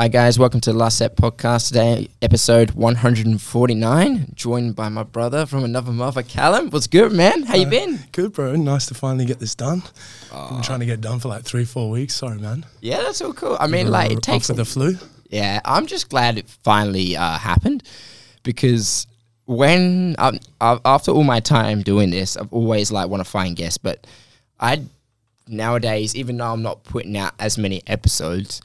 Hi guys, welcome to the Last Set podcast today, episode 149. Joined by my brother from another mother, Calum. What's good, man? How you Uh, been? Good, bro. Nice to finally get this done. I've been trying to get done for like three, four weeks. Sorry, man. Yeah, that's all cool. I mean, like it takes. After the flu. yeah, I'm just glad it finally uh, happened because when um, after all my time doing this, I've always like want to find guests, but I nowadays, even though I'm not putting out as many episodes,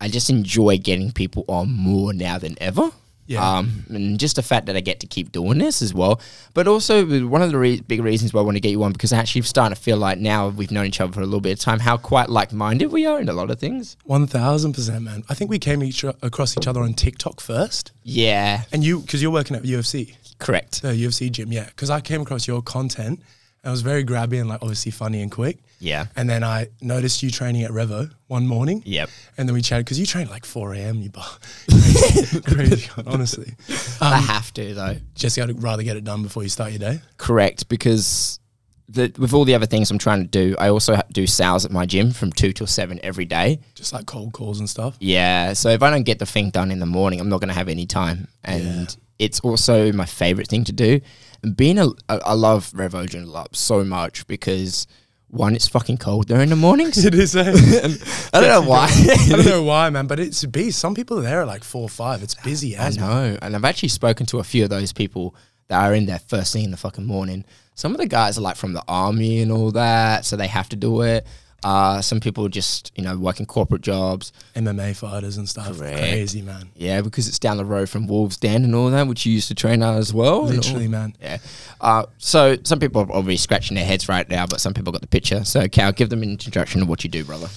I just enjoy getting people on more now than ever. Yeah. Um, and just the fact that I get to keep doing this as well. But also, one of the re- big reasons why I want to get you on because I actually starting to feel like now we've known each other for a little bit of time, how quite like minded we are in a lot of things. One thousand percent, man. I think we came each across each other on TikTok first, Yeah, and you because you're working at UFC, correct. the UFC gym, yeah. Because I came across your content, it was very grabby and like obviously funny and quick. Yeah. And then I noticed you training at Revo one morning. Yep. And then we chatted because you train at like 4 a.m. You bar- crazy, crazy, honestly. I Um, have to though. just I'd rather get it done before you start your day. Correct, because the, with all the other things I'm trying to do, I also do sales at my gym from two till seven every day. Just like cold calls and stuff. Yeah, so if I don't get the thing done in the morning, I'm not going to have any time, and Yeah. it's also my favorite thing to do. And being a, I I love Revo Adrenaline Up so much because one, it's fucking cold there in the mornings. It is. eh? I don't know why. I don't know why, man, but it's busy. Some people are there at like four or five. It's busy I as man. and I've actually spoken to a few of those people that are in there first thing in the fucking morning. Some of the guys are like from the army and all that, so they have to do it. Uh, some people just you know working corporate jobs. MMA fighters and stuff. Correct. Crazy, man. Yeah, because it's down the road from Wolves Den and all that, which you used to train at as well. Literally, man. Yeah. Uh, so some people are obviously scratching their heads right now, but some people got the picture. So Cal, give them an introduction of what you do, brother.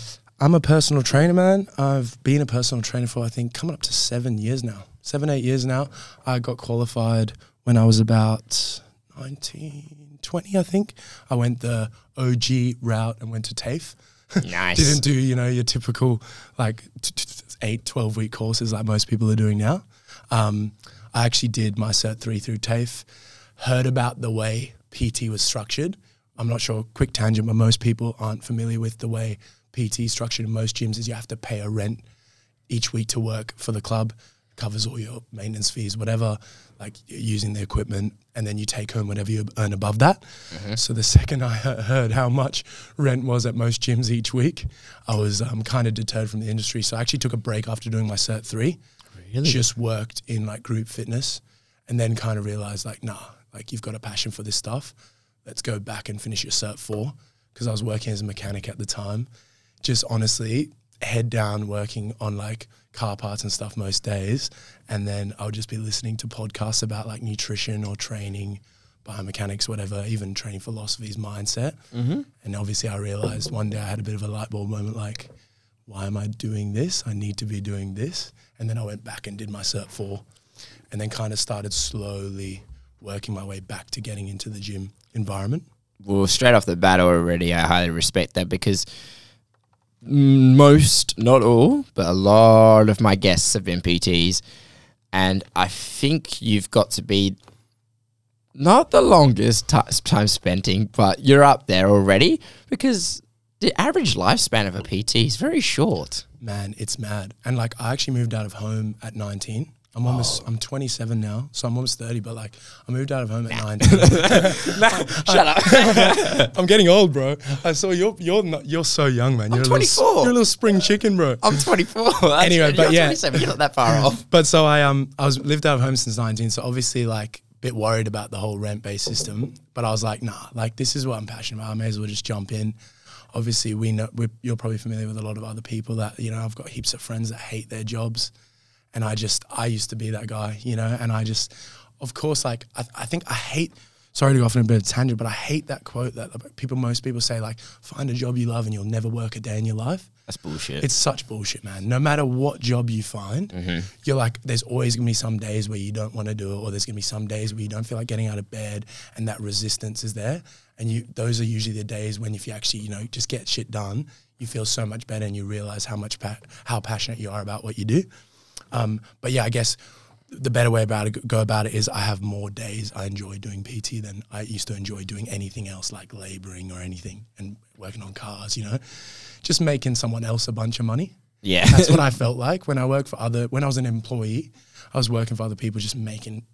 I'm a personal trainer, man. I've been a personal trainer for, I think, coming up to seven years now. Seven, eight years now. I got qualified when I was about 19, 20, I think. I went the OG route and went to TAFE. Nice. Didn't do, you know, your typical like t- t- eight, 12 week courses like most people are doing now. Um, I actually did my Cert 3 through TAFE, heard about the way PT was structured. I'm not sure, quick tangent, but most people aren't familiar with the way PT structured in most gyms is you have to pay a rent each week to work for the club, covers all your maintenance fees, whatever, like using the equipment, and then you take home whatever you earn above that. So the second I heard how much rent was at most gyms each week, I was um, kind of deterred from the industry. So I actually took a break after doing my Cert 3. Really? Just worked in like group fitness and then kind of realized like, nah, like you've got a passion for this stuff. Let's go back and finish your Cert 4 because I was working as a mechanic at the time. Just honestly, head down working on like car parts and stuff most days. And then I'll just be listening to podcasts about like nutrition or training, biomechanics, whatever, even training philosophies, mindset. Mm-hmm. And obviously, I realized one day I had a bit of a light bulb moment like, why am I doing this? I need to be doing this. And then I went back and did my Cert 4 and then kind of started slowly working my way back to getting into the gym environment. well, straight off the bat already, I highly respect that because most, not all, but a lot of my guests have been PTs. And I think you've got to be not the longest ti time spending, but you're up there already because the average lifespan of a PT is very short. Man, it's mad. And like I actually moved out of home at 19. I'm almost I'm 27 now, so I'm almost 30, but like I moved out of home at 19. Shut up. I'm getting old, bro. I saw you're you're not you're so young, man. You're a little s- 24. you're a little spring chicken, bro. I'm 24. Anyway, You're but yeah. 27. You're not that far off. But so I um I was lived out of home since 19, so obviously like a bit worried about the whole rent based system. But I was like, nah, like this is what I'm passionate about. I may as well just jump in. Obviously, we know we're, you're probably familiar with a lot of other people that you know. I've got heaps of friends that hate their jobs, and I just I used to be that guy, you know. And I just, of course, like I, I think I hate. Sorry to go off on a bit of a tangent, but I hate that quote that people most people say like, "Find a job you love and you'll never work a day in your life." That's bullshit. It's such bullshit, man. No matter what job you find, Mm-hmm. you're like, there's always gonna be some days where you don't want to do it, or there's gonna be some days where you don't feel like getting out of bed, and that resistance is there. And you, those are usually the days when if you actually, you know, just get shit done, you feel so much better, and you realize how much pa- how passionate you are about what you do. Um, but yeah, I guess the better way about it go about it is I have more days I enjoy doing PT than I used to enjoy doing anything else like laboring or anything and working on cars, you know. Just making someone else a bunch of money Yeah. That's what I felt like when I worked for other, when I was an employee, I was working for other people, just making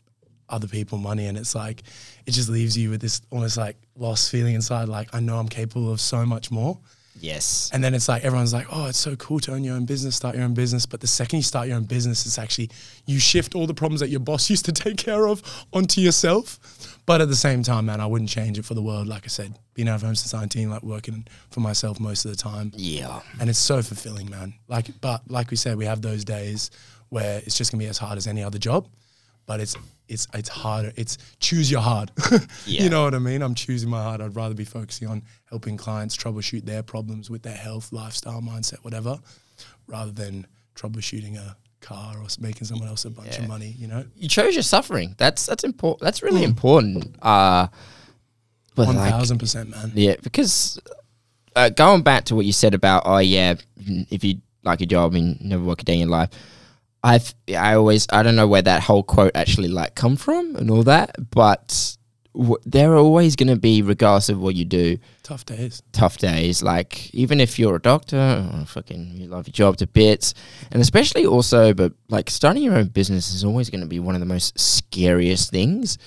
other people money. And it's like, it just leaves you with this almost like lost feeling inside. Like, I know I'm capable of so much more. Yes. And then it's like everyone's like, oh, it's so cool to own your own business, start your own business. But the second you start your own business, it's actually you shift all the problems that your boss used to take care of onto yourself. But at the same time, man, I wouldn't change it for the world. Like I said, being out of home since 19, like working for myself most of the time. yeah. And it's so fulfilling, man. Like, but like we said, we have those days where it's just gonna be as hard as any other job. But it's it's it's harder. It's choose your heart. Yeah. You know what I mean? I'm choosing my heart. I'd rather be focusing on helping clients troubleshoot their problems with their health, lifestyle, mindset, whatever, rather than troubleshooting a car or making someone else a bunch Yeah. of money. You know, You chose your suffering. That's that's important. That's really important. Uh, one like, thousand percent, man. Yeah, because uh, going back to what you said about, oh yeah, if you like your job and never work a day in your life, I've I always I don't know where that whole quote actually like come from and all that, but w- there are always going to be, regardless of what you do, Tough days. tough days. Like even if you're a doctor, oh, fucking you love your job to bits, and especially also, but like starting your own business is always going to be one of the most scariest things.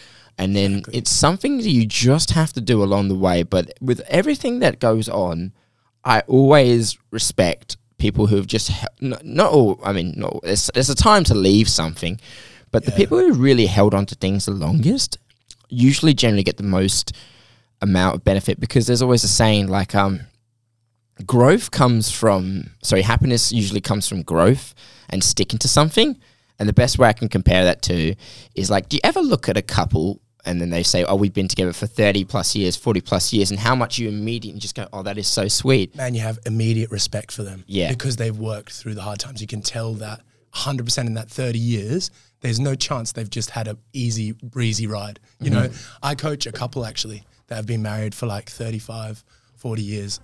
And then Exactly. it's something that you just have to do along the way. But with everything that goes on, I always respect people who've just not, not all. I mean, no, there's there's a time to leave something, but the people who really held on to things the longest usually generally get the most amount of benefit because there's always a saying like um growth comes from sorry happiness usually comes from growth and sticking to something and the best way i can compare that to is like do you ever look at a couple and then they say oh we've been together for 30 plus years 40 plus years and how much you immediately just go oh that is so sweet man, you have immediate respect for them. Yeah. Because they've worked through the hard times. You can tell that 100% in that 30 years, there's no chance they've just had a easy, breezy ride. You know, I coach a couple actually that have been married for like 35, 40 years.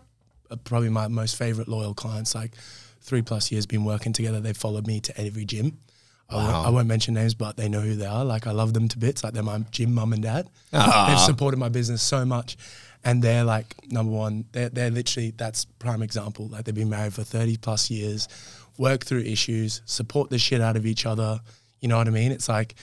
Uh, probably my most favorite loyal clients, like three plus years been working together. They've followed me to every gym. I, won't, Wow. I won't mention names, but they know who they are. Like I love them to bits. Like they're my gym mum and dad. Ah. They've supported my business so much, and they're like number one. They're they're literally that's prime example. Like they've been married for thirty plus years, work through issues, support the shit out of each other. You know what I mean? It's like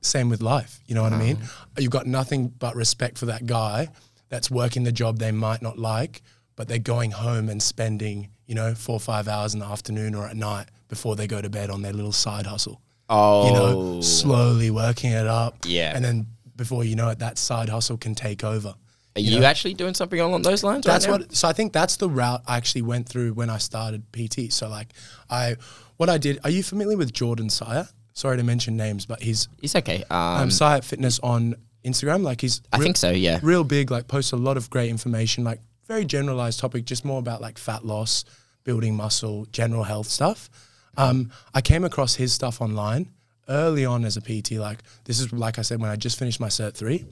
same with life. You know what I mean? You've got nothing but respect for that guy that's working the job they might not like, but they're going home and spending, you know, four or five hours in the afternoon or at night before they go to bed on their little side hustle. oh You know, slowly working it up. Yeah. And then before you know it, that side hustle can take over. are you, know? actually doing something along those lines That's right what. So I think that's the route I actually went through when I started PT. So like, I what I did. Are you familiar with Jordan Syatt? Sorry to mention names, but he's it's okay um, um, Syatt Fitness on Instagram. Like he's i real- think so yeah real big. Like posts a lot of great information. Like very generalized topic, just more about like fat loss, building muscle, general health stuff. Um, I came across his stuff online early on as a PT. Like this is like I said when I just finished my Cert three,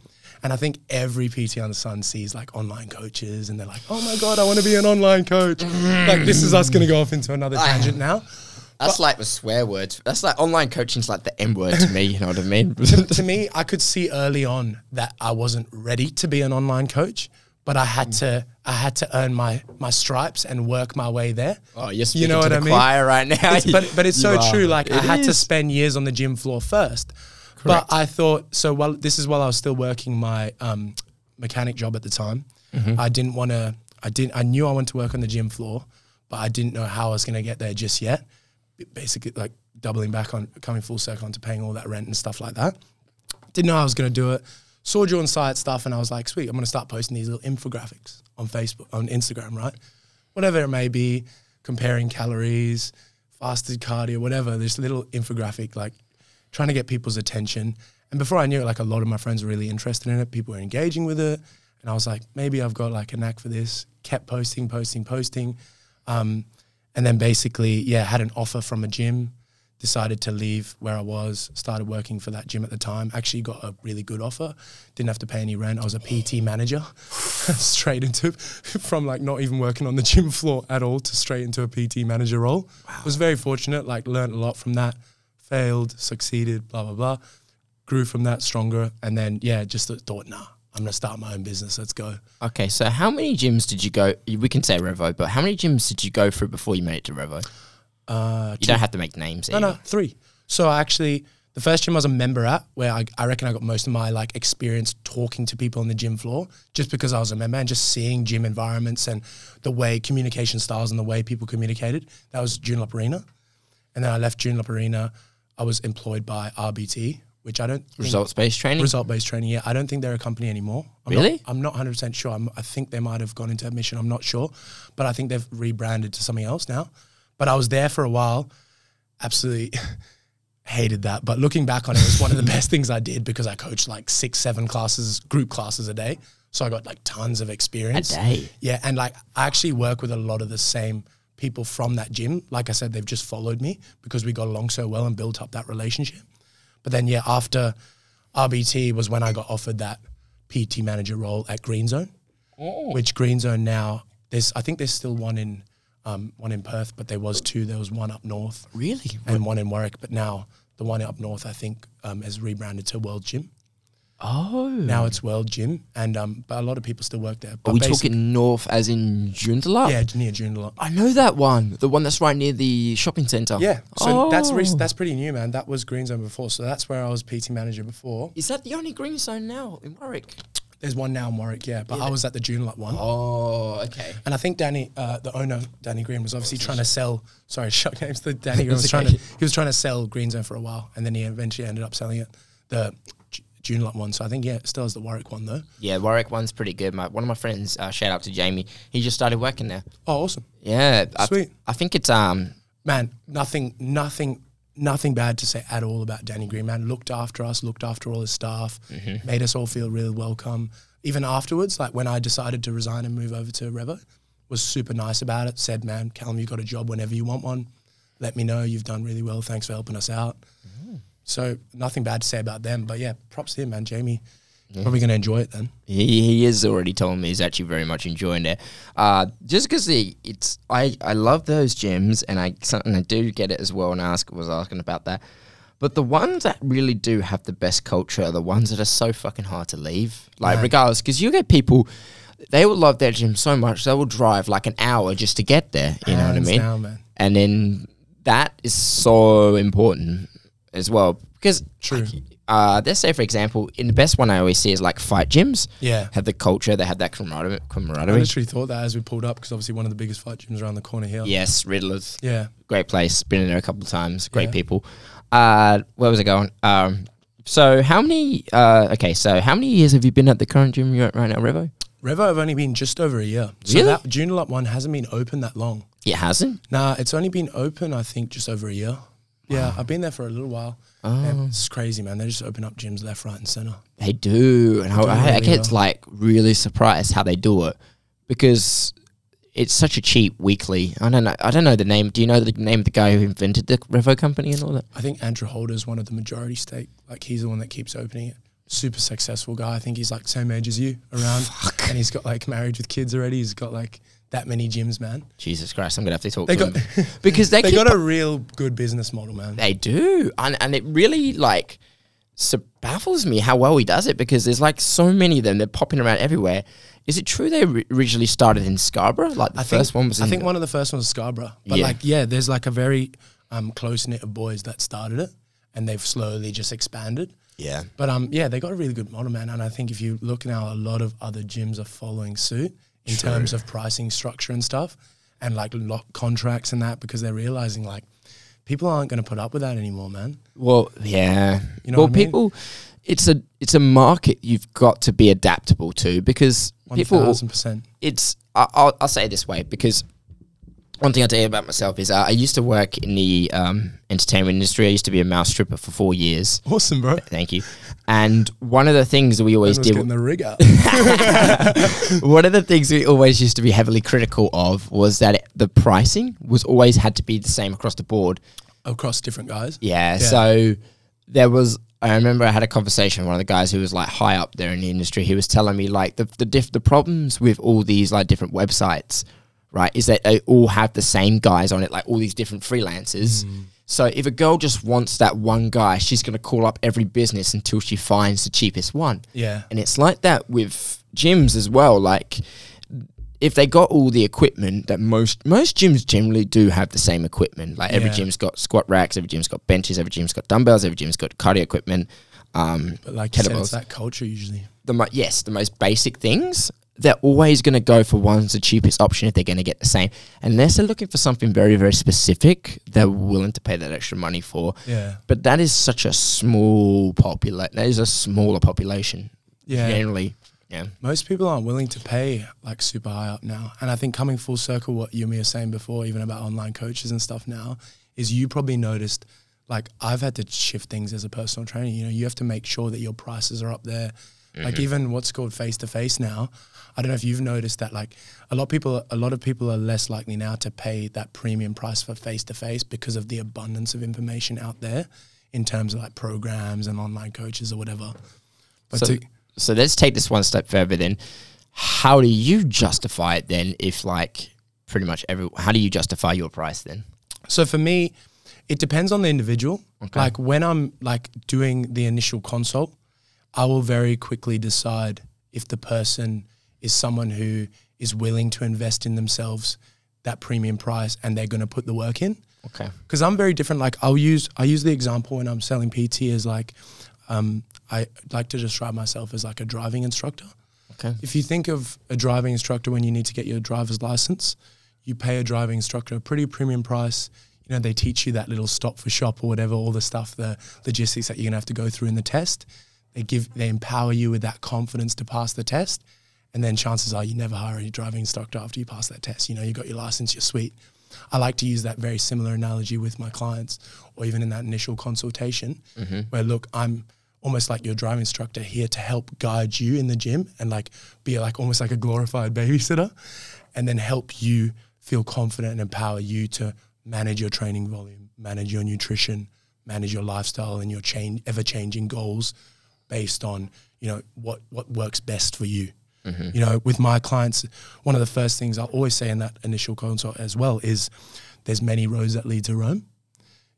and I think every PT on the sun sees like online coaches, and they're like, "Oh my god, I want to be an online coach." like this is us going to go off into another tangent now. that's like the swear words that's like online coaching's like the m word to me you know what i mean to me, I could see early on that I wasn't ready to be an online coach, but I had to I had to earn my my stripes and work my way there. Oh, yes, you're speaking know to what the I mean? choir right now. It's- but but it's so are. true. Like I It had to spend years on the gym floor first. Correct. But I thought so. While this is while I was still working my um, mechanic job at the time, Mm-hmm. I didn't want to. I didn't. I knew I wanted to work on the gym floor, but I didn't know how I was going to get there just yet. Basically, like doubling back on coming full circle onto paying all that rent and stuff like that. Didn't know I was going to do it. Saw Jordan Syatt stuff, and I was like, sweet, I'm going to start posting these little infographics on Facebook, on Instagram, right? Whatever it may be, comparing calories, fasted cardio, whatever. This little infographic, like trying to get people's attention. And before I knew it, like a lot of my friends were really interested in it. People were engaging with it. And I was like, maybe I've got like a knack for this. Kept posting, posting, posting. Um, and then basically, yeah, had an offer from a gym, decided to leave where I was, started working for that gym at the time. Actually got a really good offer. Didn't have to pay any rent. I was a PT manager. straight into from like not even working on the gym floor at all to straight into a PT manager role. Was very fortunate, like learned a lot from that. Failed, succeeded, blah blah blah. Grew from that stronger and then yeah, just thought, nah, I'm gonna start my own business. Let's go. Okay, so how many gyms did you go? We can say Revo, but how many gyms did you go through before you made it to Revo? Uh, You don't have to make names. No, no, three. So I actually, the first gym I was a member at, where I, I reckon I got most of my like experience talking to people on the gym floor, just because I was a member and just seeing gym environments and the way communication styles and the way people communicated. That was Joondalup Arena, and then I left Joondalup Arena. I was employed by RBT, which I don't Results based training. result based training. Yeah, I don't think they're a company anymore. I'm Really? Not, I'm not 100 percent sure. I'm, I think they might have gone into admission. I'm not sure, but I think they've rebranded to something else now. But I was there for a while. Absolutely hated that. But looking back on it, it was one of the best things I did because I coached like six, seven classes, group classes a day. So I got like tons of experience. a experience. day. Yeah, and like I actually work with a lot of the same people from that gym. Like I said, they've just followed me because we got along so well and built up that relationship. But then yeah, after RBT was when I got offered that PT manager role at Green Zone, oh. which Green Zone now there's I think there's still one in um, one in Perth, but there was two. There was one up north Really? and one in Warwick. But now the one up north I think um, has rebranded to World Gym. Oh. Now it's World Gym, and um, but a lot of people still work there. But Are we talking north as in Joondalup? Yeah, near Joondalup. I know that one. The one that's right near the shopping centre. Yeah, so that's re- Oh. that's pretty new, man. That was Green Zone before, so that's where I was PT manager before. Is that the only green zone now in Warwick? There's one now in Warwick, yeah, but Yeah. I was at the Joondalup one. Oh, okay. And I think Danny, uh, the owner, Danny Green, was obviously trying to sell. Sorry, shock names. The Danny Green was trying to. He was trying to sell Green Zone for a while, and then he eventually ended up selling it, the J- Joondalup one. So I think yeah, it still has the Warwick one though. Yeah, Warwick one's pretty good. My, one of my friends, uh, shout out to Jamie, he just started working there. Oh, awesome, Yeah. I, Sweet. I think it's um man. Nothing, nothing, nothing bad to say at all about Danny Green. Man, looked after us, looked after all his staff, Mm-hmm. made us all feel really welcome. Even afterwards, like when I decided to resign and move over to Revo, was super nice about it. Said, man, Calum, you got a job whenever you want one. Let me know. You've done really well. Thanks for helping us out. Mm-hmm. So nothing bad to say about them. But yeah, props to him, man. Jamie, probably going to enjoy it then. He, he is already telling me he's actually very much enjoying it. Uh, just because it's I, I love those gyms and I and I do get it as well. And I ask was asking about that, but the ones that really do have the best culture are the ones that are so fucking hard to leave. Like regardless, because you get people. They will love their gym so much they will drive like an hour just to get there. You know what I mean? down, and then that is so important as well because True. like, uh, let's say for example in the best one i always see is like fight gyms Yeah. have the culture they have that camaraderie, I camaraderie. literally thought that as we pulled up because obviously one of the biggest fight gyms around the corner here. yes riddlers Yeah. great place been in there a couple of times great Yeah. people uh, where was i going um, so how many uh, okay so how many years have you been at the current gym you're at right now revo Revo I've only been just over a year. So Really? that Joondalup one hasn't been open that long. it hasn't Nah, it's only been open, I think, just over a year. Yeah, I've been there for a little while. Oh. It's crazy, man. They just open up gyms left, right, and center. They do, and I, do I, I get well. like really surprised how they do it because it's such a cheap weekly. I don't know. I don't know the name. Do you know the name of the guy who invented the Revo company and all that? I think Andrew Holder is one of the majority stake. Like he's the one that keeps opening it. Super successful guy. I think he's like same age as you around, and he's got like married with kids already. He's got like that many gyms, man. Jesus Christ! I'm gonna have to talk They to got him because they, they got a real good business model, man. They do, and and it really like su- baffles me how well he does it because there's like so many of them. They're popping around everywhere. Is it true they ri- originally started in Scarborough? Like the I first think, one was. I think one of the first ones was Scarborough. But Yeah. like, yeah, there's like a very um, close knit of boys that started it, and they've slowly just expanded. Yeah, But um, yeah, they got a really good model, man. And I think if you look now, a lot of other gyms are following suit in True. terms of pricing structure and stuff, and like lock contracts and that because they're realizing like people aren't going to put up with that anymore, man. Well, yeah. You know well, I mean? people, it's a it's a market you've got to be adaptable to because One people. thousand percent. It's I- I'll, I'll say it this way because one thing I'll tell you about myself is uh, I used to work in the um, entertainment industry. I used to be a mouse stripper for four years. Awesome, bro. Thank you. And one of the things that we always did, getting the rig out. one of the things we always used to be heavily critical of was that it, the pricing was always had to be the same across the board. across different guys. Yeah, Yeah. So there was. I remember I had a conversation with one of the guys who was like high up there in the industry. He was telling me like the the diff, the problems with all these like different websites right, is that they all have the same guys on it, like all these different freelancers. So if a girl just wants that one guy, she's going to call up every business until she finds the cheapest one. Yeah. And it's like that with gyms as well. Like if they got all the equipment that most most gyms generally do have the same equipment. Like every Yeah. gym's got squat racks, every gym's got benches, every gym's got dumbbells, every gym's got cardio equipment. Um, But like you said, it's that culture usually. the mo- yes, the most basic things. They're always going to go for one's the cheapest option if they're going to get the same, unless they're looking for something very very specific. They're willing to pay that extra money for. Yeah. But that is such a small population. That is a smaller population. Yeah. Generally, yeah. Most people aren't willing to pay like super high up now. And I think coming full circle, what Yumi was saying before, even about online coaches and stuff now, is you probably noticed like I've had to shift things as a personal trainer. You know, you have to make sure that your prices are up there. Like mm-hmm. even what's called face to face now. I don't know if you've noticed that like a lot of people a lot of people are less likely now to pay that premium price for face to face because of the abundance of information out there in terms of like programs and online coaches or whatever. But So, to, so let's take this one step further. Then, how do you justify it? Then, if like pretty much every, how do you justify your price then? So for me, it depends on the individual. Okay. Like when I'm like doing the initial consult, I will very quickly decide if the person is someone who is willing to invest in themselves that premium price and they're going to put the work in. Okay. Because I'm very different. Like I'll use I use the example when I'm selling PT as like um, I like to describe myself as like a driving instructor. Okay. If you think of a driving instructor when you need to get your driver's license, you pay a driving instructor a pretty premium price. You know, they teach you that little stop for shop or whatever, all the stuff, the logistics that you're gonna have to go through in the test. They give they empower you with that confidence to pass the test. And then chances are you never hire a driving instructor after you pass that test. You know, you got your license, you're sweet. I like to use that very similar analogy with my clients or even in that initial consultation mm-hmm. where look, I'm almost like your driving instructor here to help guide you in the gym and like be like almost like a glorified babysitter and then help you feel confident and empower you to manage your training volume, manage your nutrition, manage your lifestyle and your change ever changing goals based on, you know, what what works best for you. Mm-hmm. You know, with my clients, one of the first things I'll always say in that initial consult as well is there's many roads that lead to Rome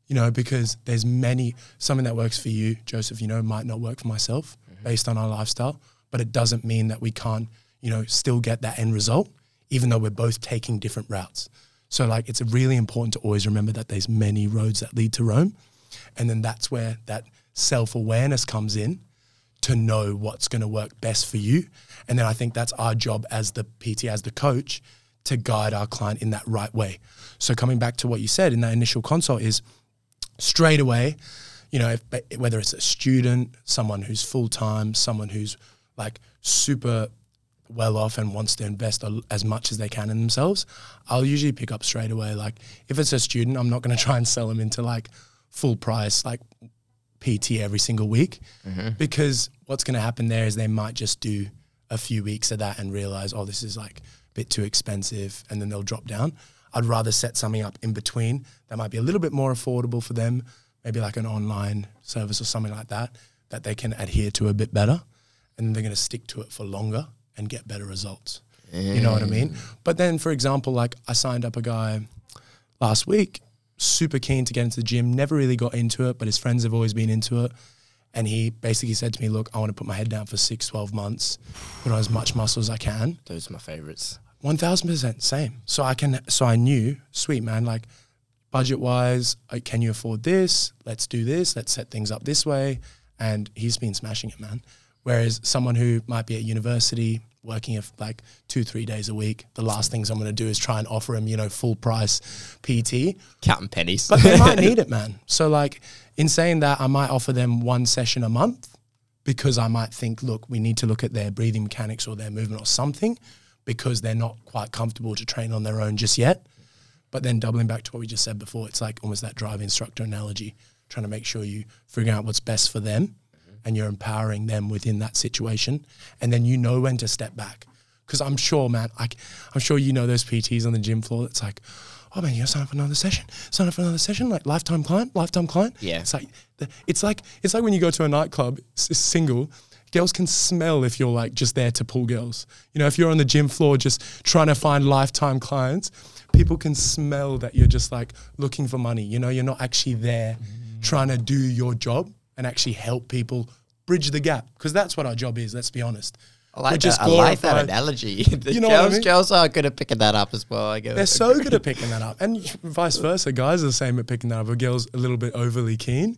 you know, because there's many, something that works for you, Joseph, you know, might not work for myself mm-hmm. based on our lifestyle, but it doesn't mean that we can't, you know, still get that end result, even though we're both taking different routes. So, like, it's really important to always remember that there's many roads that lead to Rome. And then that's where that self awareness comes in to know what's going to work best for you. And then I think that's our job as the PT, as the coach, to guide our client in that right way. So coming back to what you said in that initial consult is straight away, you know, if, whether it's a student, someone who's full time, someone who's like super well off and wants to invest as much as they can in themselves, I'll usually pick up straight away. Like if it's a student, I'm not going to try and sell them into like full price, like PT every single week, mm-hmm. because what's going to happen there is they might just do a few weeks of that and realize, oh, this is like a bit too expensive, and then they'll drop down. I'd rather set something up in between that might be a little bit more affordable for them, maybe like an online service or something like that, that they can adhere to a bit better, and they're going to stick to it for longer and get better results. You know what I mean? Mm. But then, for example, like I signed up a guy last week, super keen to get into the gym, never really got into it, but his friends have always been into it. And he basically said to me, Look, I want to put my head down for six, 12 months, put on as much muscle as I can. Those are my favorites. One thousand percent same. So I can. So I knew, sweet man, like budget wise, uh, can you afford this? Let's do this. Let's set things up this way. And he's been smashing it, man. Whereas someone who might be at university working if like two, three days a week, the last things I'm going to do is try and offer him, you know, full price PT. Counting pennies. But they might need it, man. So like in saying that, I might offer them one session a month because I might think, look, we need to look at their breathing mechanics or their movement or something because they're not quite comfortable to train on their own just yet. But then doubling back to what we just said before, it's like almost that drive instructor analogy, trying to make sure you figure out what's best for them and you're empowering them within that situation. And then you know when to step back. Because I'm sure, man, like, I'm sure you know those PTs on the gym floor. It's like, oh man, you're signing up for another session. Sign up for another session, like lifetime client, lifetime client. Yeah. It's like, it's like, it's like when you go to a nightclub, s- single, girls can smell if you're like just there to pull girls. You know, if you're on the gym floor just trying to find lifetime clients, people can smell that you're just like looking for money. You know, you're not actually there mm. trying to do your job and actually help people bridge the gap because that's what our job is. Let's be honest. I like, that. I like that analogy. the You know what I mean? girls are good at picking that up as well. I guess. They're so good at picking that up, and vice versa. Guys are the same at picking that up. A girl's a little bit overly keen.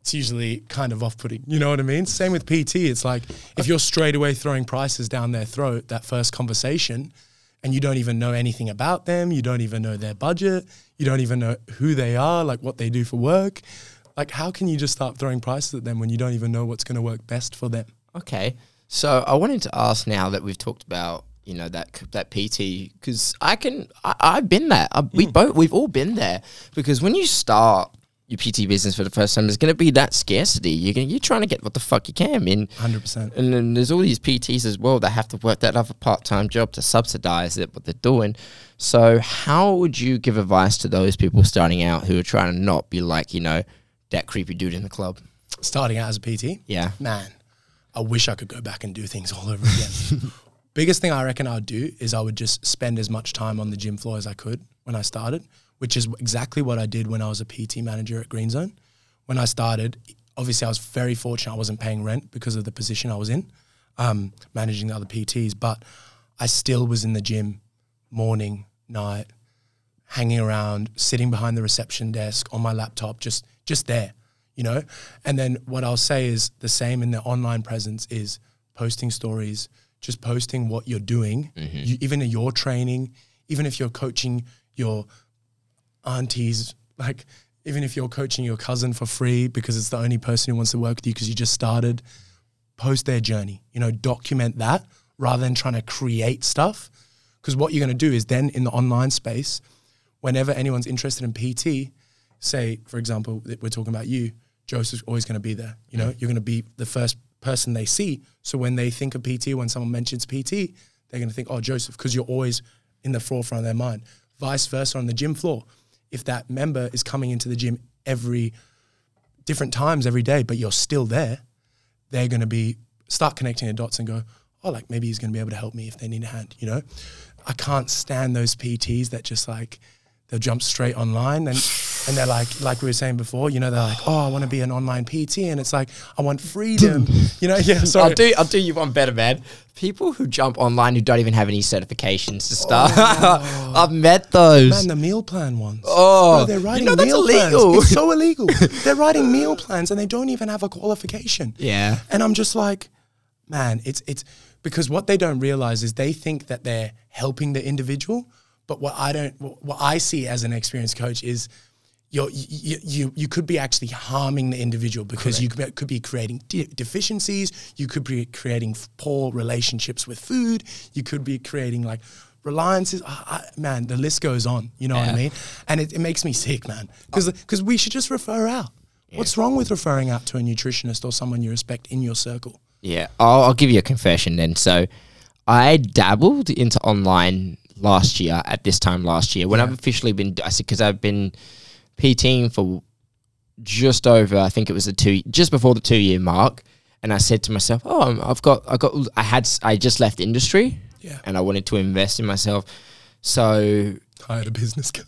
It's usually kind of off-putting. You know what I mean? Same with PT. It's like if you're straight away throwing prices down their throat that first conversation, and you don't even know anything about them. You don't even know their budget. You don't even know who they are, like what they do for work. Like, how can you just start throwing prices at them when you don't even know what's going to work best for them? Okay, so I wanted to ask now that we've talked about you know that that PT because I can I, I've been there. I, we hmm. both we've all been there because when you start your PT business for the first time, there's going to be that scarcity. You're gonna, you're trying to get what the fuck you can. I mean, Hundred percent. and then there's all these PTs as well that have to work that other part time job to subsidize it, what they're doing. So, how would you give advice to those people starting out who are trying to not be like, you know, that creepy dude in the club? Starting out as a PT, Yeah. man, I wish I could go back and do things all over again. Biggest thing I reckon I would do is I would just spend as much time on the gym floor as I could when I started, which is exactly what I did when I was a PT manager at Green Zone. When I started, obviously I was very fortunate I wasn't paying rent because of the position I was in, um, managing the other PTs, but I still was in the gym morning, night, hanging around, sitting behind the reception desk on my laptop, just just there, you know. And then what I'll say is the same in the online presence is posting stories, just posting what you're doing, mm-hmm. you, even in your training, even if you're coaching your aunties, like even if you're coaching your cousin for free because it's the only person who wants to work with you because you just started, post their journey. You know, document that rather than trying to create stuff. Because what you're going to do is then in the online space, whenever anyone's interested in PT, say, for example, that we're talking about you, Joseph's always going to be there. You know, mm. you're going to be the first person they see. So when they think of PT, when someone mentions PT, they're going to think, oh, Joseph, because you're always in the forefront of their mind. Vice versa on the gym floor. If that member is coming into the gym every different times every day, but you're still there, they're going to be start connecting the dots and go, oh, like maybe he's going to be able to help me if they need a hand. You know, I can't stand those PTs that just like they'll jump straight online and and they're like like we were saying before. You know, they're like, oh, I want to be an online PT, and it's like I want freedom. you know, yeah. Sorry. I'll do I'll do you one better, man. People who jump online who don't even have any certifications to start. I've met those. Man, the meal plan ones. Oh, Bro, they're you writing know that's meal illegal. plans. It's so illegal. they're writing meal plans and they don't even have a qualification. yeah. And I'm just like, man, it's it's because what they don't realize is they think that they're helping the individual, but what I don't, what I see as an experienced coach is. You're, you, you, you could be actually harming the individual because you could be, creating de- deficiencies. You could be creating poor relationships with food. You could be creating like reliances. I, I, man, the list goes on. You know what I mean? And it, it makes me sick, man. Because oh. we should just refer out. What's wrong with referring out to a nutritionist or someone you respect in your circle? Yeah, I'll, I'll give you a confession then. So, I dabbled into online last year at this time last year when I've officially been. I said because I've been PTing for just over. I think it was the two just before the two year mark, and I said to myself, "Oh, I'm- I've got, I got, I had, I just left industry, Yeah. and I wanted to invest in myself." So, Hired a business coach.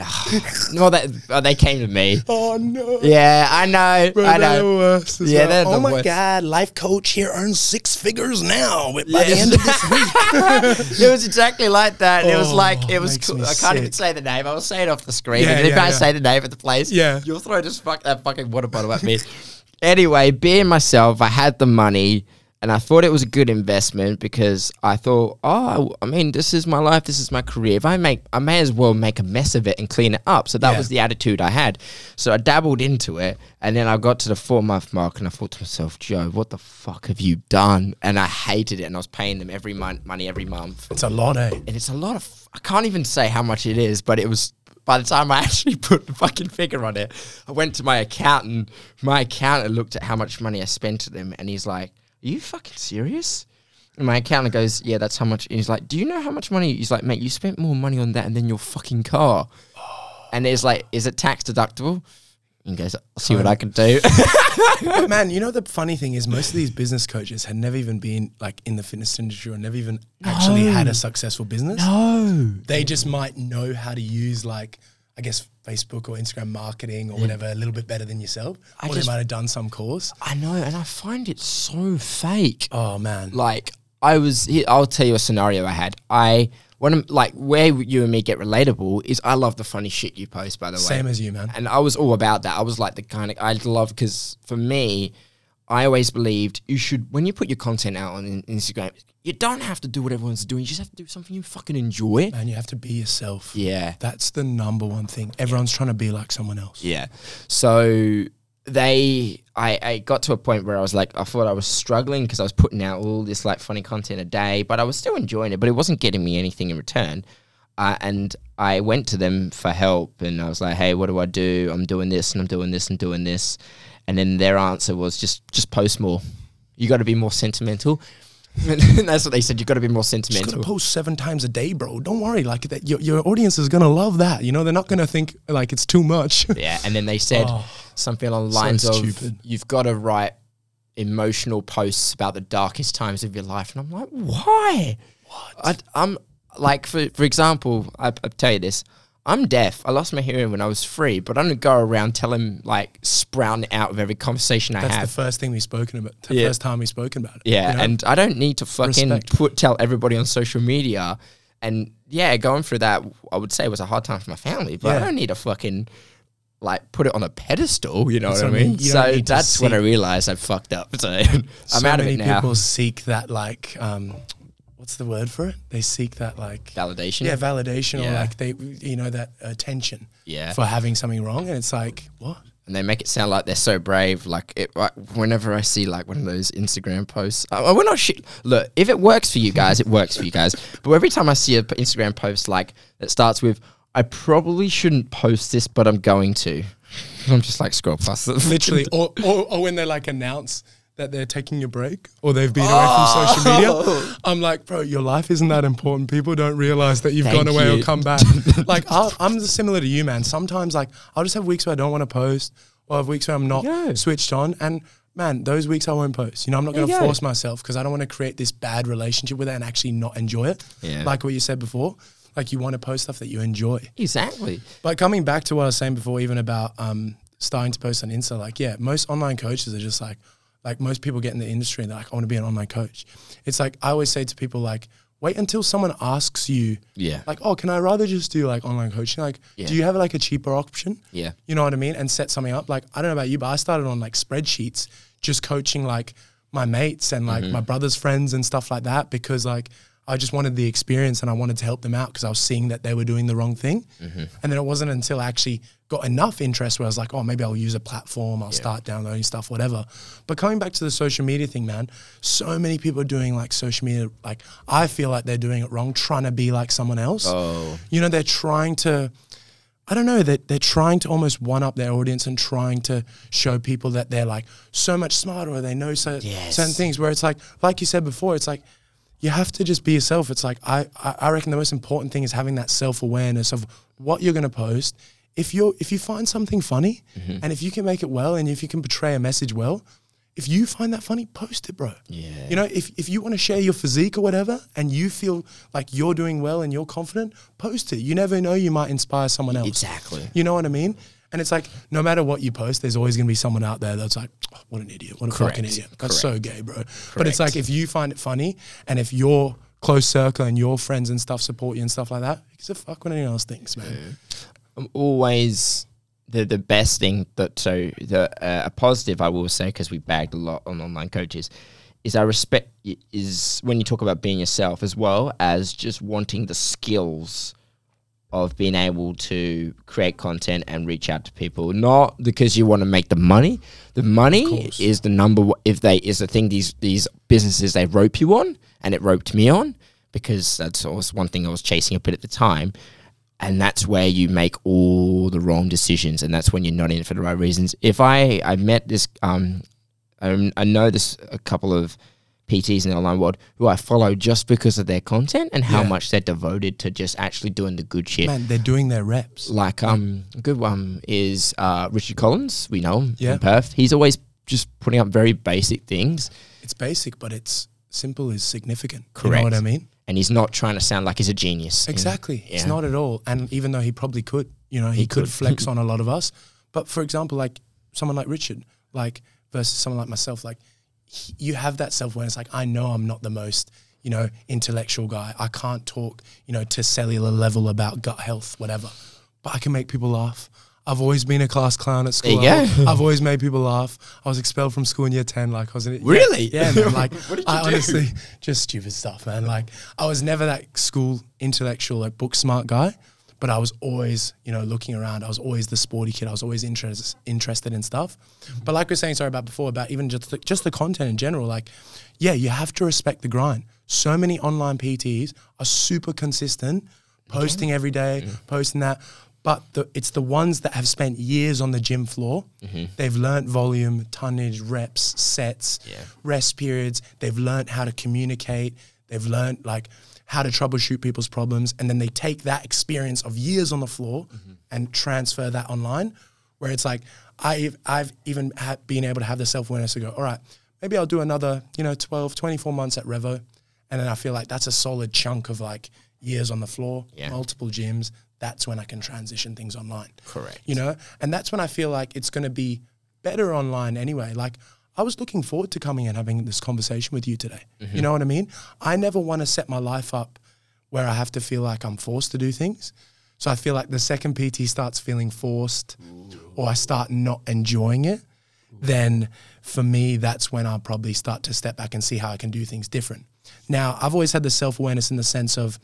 no, that oh, they came to me. Oh no. Yeah, I know, Bro, I they're the know. as Yeah, well. they're oh the my worst. god, life coach here earns six figures now by the Yeah. end of this week. it was exactly like that. and it was Oh, like it was. Cool. I can't even say the name. I will say it off the screen. Yeah, and if yeah, I yeah. say the name of the place, Yeah. you'll throw just fuck that fucking water bottle at me. anyway, being myself, I had the money. And I thought it was a good investment because I thought, oh, I mean, this is my life, this is my career. If I make, I may as well make a mess of it and clean it up. So that Yeah. was the attitude I had. So I dabbled into it, and then I got to the four month mark, and I thought to myself, Joe, what the fuck have you done? And I hated it, and I was paying them every month, money every month It's a lot, eh? and it's a lot of. I can't even say how much it is, but it was. By the time I actually put the fucking figure on it, I went to my accountant. My accountant looked at how much money I spent to them, and he's like, "Are you fucking serious?" And my accountant goes, "Yeah, that's how much." And he's like, "Do you know how much money?" He's like, "Mate, you spent more money on that than your fucking car." Oh. And it's like, "Is it tax deductible?" and goes, I'll see what I can do. But man, you know the funny thing is most of these business coaches had never even been like in the fitness industry or never even actually had a successful business. no. They just might know how to use like I guess Facebook or Instagram marketing or whatever a little bit better than yourself. I or just- they might have done some course. I know, and I find it so fake. Oh man. like I was here, I'll tell you a scenario I had. I when I'm like where you and me get relatable is I love the funny shit you post by the way. Same as you, man. And I was all about that. I was like the kind of I love because for me, I always believed you should when you put your content out on Instagram, you don't have to do what everyone's doing. You just have to do something you fucking enjoy. And you have to be yourself. Yeah. That's the number one thing. Everyone's trying to be like someone else. Yeah. So they, I, I got to a point where I was like, I thought I was struggling because I was putting out all this like funny content a day, but I was still enjoying it, but it wasn't getting me anything in return. Uh, and I went to them for help and I was like, hey, what do I do? I'm doing this and I'm doing this and doing this. And then their answer was just, just post more. You got to be more sentimental. and that's what they said. You've got to be more Just sentimental. gotta post seven times a day, bro. Don't worry. Like that, your, your audience is gonna love that. You know, they're not gonna think like it's too much. Yeah, and then they said Oh, something along the lines of stupid. you've got to write emotional posts about the darkest times of your life, and I'm like, why? What? I, am like, for for example, I, I tell you this. I'm deaf. I lost my hearing when I was three, but I don't go around telling like sprouting out of every conversation I That's have. the first thing we've spoken about. The Yeah. first time we've spoken about it. Yeah, you know? and I don't need to fucking Respect. put tell everybody on social media. And yeah, going through that, I would say was a hard time for my family, but I don't need to fucking like put it on a pedestal. You know That's what I mean. mean? So that's when I realized I fucked up. So I'm so out of it now. people seek that like, um, what's the word for it? They seek that like, Validation. yeah, validation or like they, you know, that attention Yeah. for having something wrong, and it's like, what? and they make it sound like they're so brave. Like, it, like whenever I see like one of those Instagram posts, uh, we're not shit. Look, if it works for you guys, it works for you guys. But every time I see an Instagram post like that starts with, "I probably shouldn't post this, but I'm going to," I'm just like scroll past it. Literally, or, or or when they like announce that they're taking a break or they've been away from social media. I'm like, bro, your life isn't that important. People don't realize that you've Thank gone away you. or come back. like, I'll, I'm similar to you, man. Sometimes, like, I'll just have weeks where I don't want to post, or have weeks where I'm not Yeah. switched on, and man, those weeks I won't post. You know, I'm not going to force myself because I don't want to create this bad relationship with it and actually not enjoy it. Yeah. Like what you said before, like you want to post stuff that you enjoy. exactly. But coming back to what I was saying before, even about um, starting to post on Insta, like yeah, most online coaches are just like, like most people get in the industry and they're like, I want to be an online coach. It's like I always say to people like, wait until someone asks you, Yeah. like, oh, can I rather just do like online coaching? Like, Yeah. do you have like a cheaper option? Yeah. You know what I mean? And set something up. Like, I don't know about you, but I started on like spreadsheets, just coaching like my mates and like mm-hmm. my brother's friends and stuff like that because like I just wanted the experience and I wanted to help them out because I was seeing that they were doing the wrong thing. Mm-hmm. And then it wasn't until I actually got enough interest where I was like, oh, maybe I'll use a platform, I'll start downloading stuff, whatever. But coming back to the social media thing, man, so many people are doing like social media, like I feel like they're doing it wrong, trying to be like someone else. Oh. You know, they're trying to, I don't know, that they're trying to almost one up their audience and trying to show people that they're like so much smarter or they know so, Yes. certain things where it's like, like you said before, it's like, you have to just be yourself. It's like, I, I I reckon the most important thing is having that self awareness of what you're going to post. If you're, if you find something funny Mm-hmm. and if you can make it well and if you can portray a message well, if you find that funny, post it, bro. Yeah. You know, if, if you want to share your physique or whatever and you feel like you're doing well and you're confident, post it. You never know, you might inspire someone else. Exactly. You know what I mean? And it's like, no matter what you post, there's always going to be someone out there that's like, "Oh, what an idiot. What a fucking idiot. That's so gay, bro. But it's like, if you find it funny and if your close circle and your friends and stuff support you and stuff like that, gives a fuck what anyone else thinks, man. I'm always the the best thing that so the uh, a positive I will say because we bagged a lot on online coaches is I respect is when you talk about being yourself as well as just wanting the skills of being able to create content and reach out to people. Not because you want to make the money. The money is the number one if they is the thing these these businesses they rope you on and it roped me on because that's always one thing I was chasing a bit at the time and that's where you make all the wrong decisions and that's when you're not in it for the right reasons if i i met this um i, I know this a couple of PTs in the online world who I follow just because of their content and how Yeah. much they're devoted to just actually doing the good shit. Man, they're doing their reps. Like um, a good one is uh, Richard Collins. We know him Yeah. from Perth. He's always just putting up very basic things, It's basic, but it's simple is significant. You Correct. know what I mean? And he's not trying to sound like he's a genius. And- Exactly. It's yeah. not at all. And even though he probably could, you know, he, He could, could. flex on a lot of us. But for example, like someone like Richard, like versus someone like myself, like he- you have that self awareness. Like I know I'm not the most, you know, intellectual guy. I can't talk, you know, to cellular level about gut health, whatever. But I can make people laugh. I've always been a class clown at school. There you go. I've always made people laugh. I was expelled from school in year ten. Like I was in it. Really? Yeah, man. Like What did you I do? honestly just stupid stuff, man. Like I was never that school intellectual, like book smart guy, but I was always, you know, looking around. I was always the sporty kid. I was always interested interested in stuff. But like we were saying, sorry about before, about even just the, just the content in general. Like, yeah, you have to respect the grind. So many online PTs are super consistent, posting every day, posting that. But the, it's the ones that have spent years on the gym floor. Mm-hmm. They've learnt volume, tonnage, reps, sets, Yeah. rest periods. They've learnt how to communicate. They've learnt like how to troubleshoot people's problems, and then they take that experience of years on the floor mm-hmm. and transfer that online. Where it's like I've I've even ha- been able to have the self awareness to go, all right, maybe I'll do another you know 12, 24 months at Revo, and then I feel like that's a solid chunk of like years on the floor, Yeah. multiple gyms. That's when I can transition things online. Correct. you know? And that's when i feel like it's going to be better online anyway. Like i was looking forward to coming and having this conversation with you today. You mm-hmm. know what i mean? I never want to set my life up where i have to feel like i'm forced to do things. So i feel like the second pt starts feeling forced or i start not enjoying it then for me that's when i'll probably start to step back and see how i can do things different. Now i've always had the self-awareness in the sense of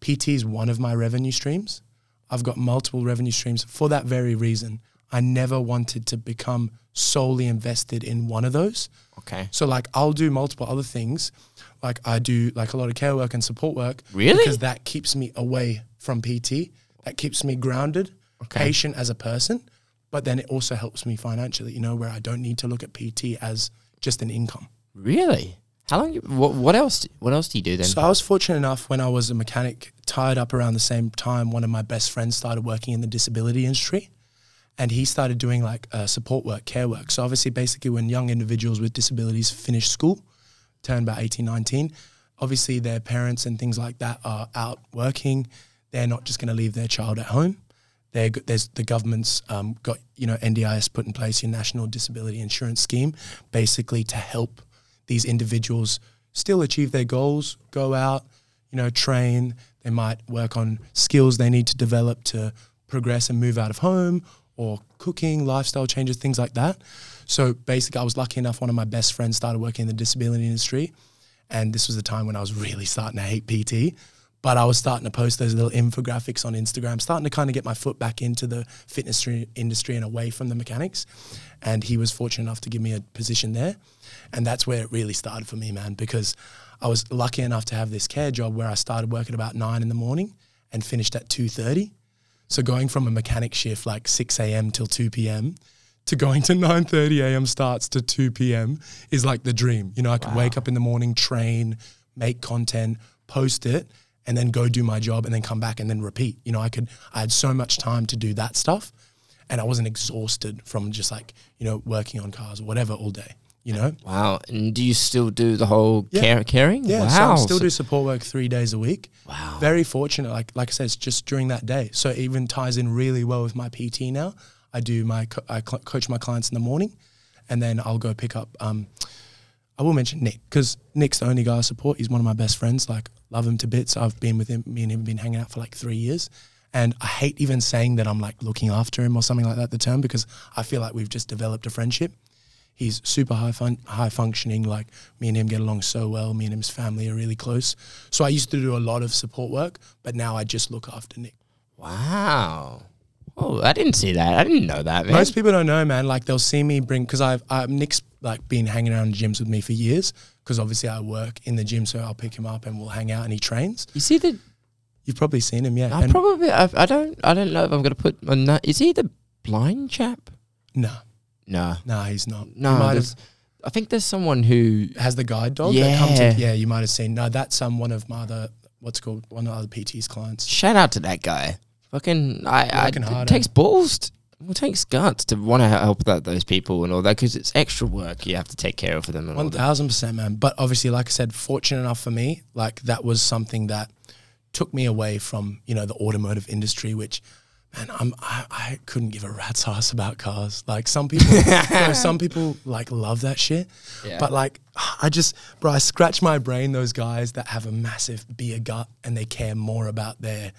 pt is one of my revenue streams I've got multiple revenue streams for that very reason. I never wanted to become solely invested in one of those. Okay. So like I'll do multiple other things. Like I do like a lot of care work and support work. Really? Because that keeps me away from PT. That keeps me grounded, Okay. patient as a person. But then it also helps me financially, you know, where I don't need to look at PT as just an income. Really? How long? You, what, what else? What else do you do then? So I was fortunate enough when I was a mechanic, tied up around the same time. One of my best friends started working in the disability industry, and he started doing like uh, support work, care work. So obviously, basically, when young individuals with disabilities finish school, turn about 18, 19, obviously their parents and things like that are out working. They're not just going to leave their child at home. They're, there's the government's um, got you know NDIS put in place your National Disability Insurance Scheme, basically to help these individuals still achieve their goals, go out, you know, train. They might work on skills they need to develop to progress and move out of home or cooking, lifestyle changes, things like that. So basically, I was lucky enough, one of my best friends started working in the disability industry. And this was the time when I was really starting to hate PT. But I was starting to post those little infographics on Instagram, starting to kind of get my foot back into the fitness industry- and away from the mechanics. And he was fortunate enough to give me a position there. And that's where it really started for me, man, because I was lucky enough to have this care job where I started working about nine in the morning and finished at 2.30. So going from a mechanic shift like 6 a.m. till 2 p.m. to going to 9:30 a.m. starts to 2 p.m. is like the dream. You know, I could wake up in the morning, train, make content, post it, and then go do my job and then come back and then repeat. You know, I could I had so much time to do that stuff and I wasn't exhausted from just like, you know, working on cars or whatever all day, you know? wow. And do you still do the whole Yeah. care, caring? Yeah, Wow. so I still do support work three days a week. Wow. Very fortunate. Like like I said, it's just during that day. So it even ties in really well with my PT now. I do my co- I co- coach my clients in the morning, and then I'll go pick up. Um, I will mention Nick because Nick's the only guy I support. He's one of my best friends. Like love him to bits. I've been with him. Me and him have been hanging out for like three years. And I hate even saying that I'm like looking after him or something like that. The term because I feel like we've just developed a friendship. He's super high fun, high functioning. Like me and him get along so well. Me and his family are really close. So I used to do a lot of support work, but now I just look after Nick. Wow. Oh, I didn't see that. I didn't know that, man. Most people don't know, man. Like they'll see me bring because I've uh, Nick's like been hanging around gyms with me for years because obviously I work in the gym, so I'll pick him up and we'll hang out and he trains. you see the? You've probably seen him, yeah. I And- probably. I, I don't. I don't know if I'm gonna put. A, na- is he the blind chap? no, No. no, he's not. No, might there's, have, I think there's someone who has the guide dog. That comes Yeah. in, yeah, you might have seen. No, that's um one of my other what's it called one of the other PT's clients. shout out to that guy. Fucking, I, I Working hard, it takes balls. t- Well, it takes guts to want to help that, those people and all that because it's extra work you have to take care of for them and all One that. thousand percent, man. But obviously, like I said, fortunate enough for me, like that was something that took me away from you know the automotive industry, which. Man, I'm I, I couldn't give a rat's ass about cars. Like some people, you know, some people like love that shit. Yeah. But like, I just, bro, I scratch my brain. Those guys that have a massive beer gut and they care more about their,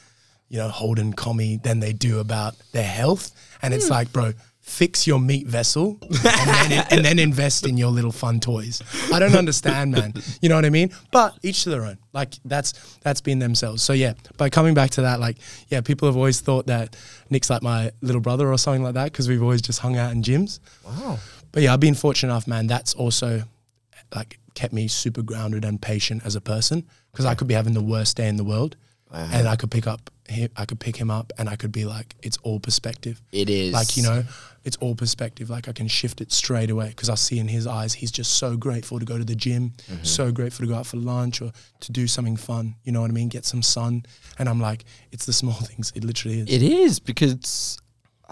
you know, Holden commie than they do about their health. And it's hmm. like, bro, fix your meat vessel and then, and then invest in your little fun toys. I don't understand, man. You know what I mean? But each to their own. Like that's that's been themselves. So yeah. But coming back to that, like, yeah, people have always thought that Nick's like my little brother or something like that because we've always just hung out in gyms. Wow. But yeah, I've been fortunate enough, man. That's also like kept me super grounded and patient as a person because I could be having the worst day in the world, and I could pick up, hi- I could pick him up, and I could be like, it's all perspective. It is. Like you know, it's all perspective. Like I can shift it straight away because I see in his eyes he's just so grateful to go to the gym, Mm-hmm. so grateful to go out for lunch or to do something fun. You know what I mean? Get some sun, and I'm like, it's the small things. It literally is. It is because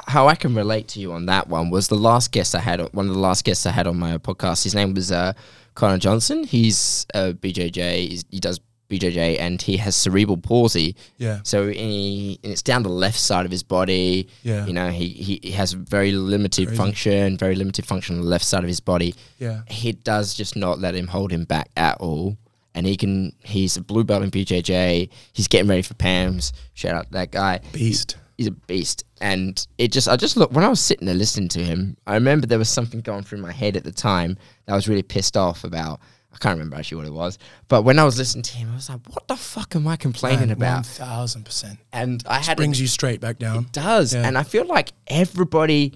how I can relate to you on that one was the last guest I had, one of the last guests I had on my podcast. His name was uh, Connor Johnson. He's a BJJ. He's, he does BJJ and he has cerebral palsy. yeah, So he, and it's down the left side of his body. Yeah. You know, he, he, has very limited Crazy. function, very limited function on the left side of his body. yeah, He does just not let him hold him back at all. And he can, he's a blue belt in BJJ. He's getting ready for Pans. Shout out to that guy beast. he's a beast. And it just, I just look when I was sitting there listening to him, I remember there was something going through my head at the time that I was really pissed off about. I can't remember actually what it was, but when I was listening to him, I was like, "What the fuck am I complaining One about?" thousand percent. And I had Brings you straight back down. it does, Yeah. and I feel like everybody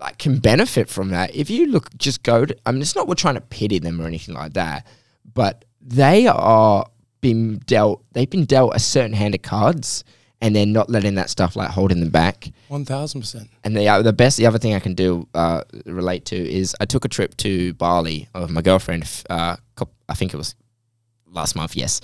like can benefit from that. If you look, just go. To, I mean, it's not we're trying to pity them or anything like that, but they are being dealt. They've been dealt a certain hand of cards, and they're not letting that stuff like holding them back. One thousand percent. And the uh, the best, the other thing I can do uh, relate to is I took a trip to Bali with my girlfriend. Uh, I think it was last month, yes.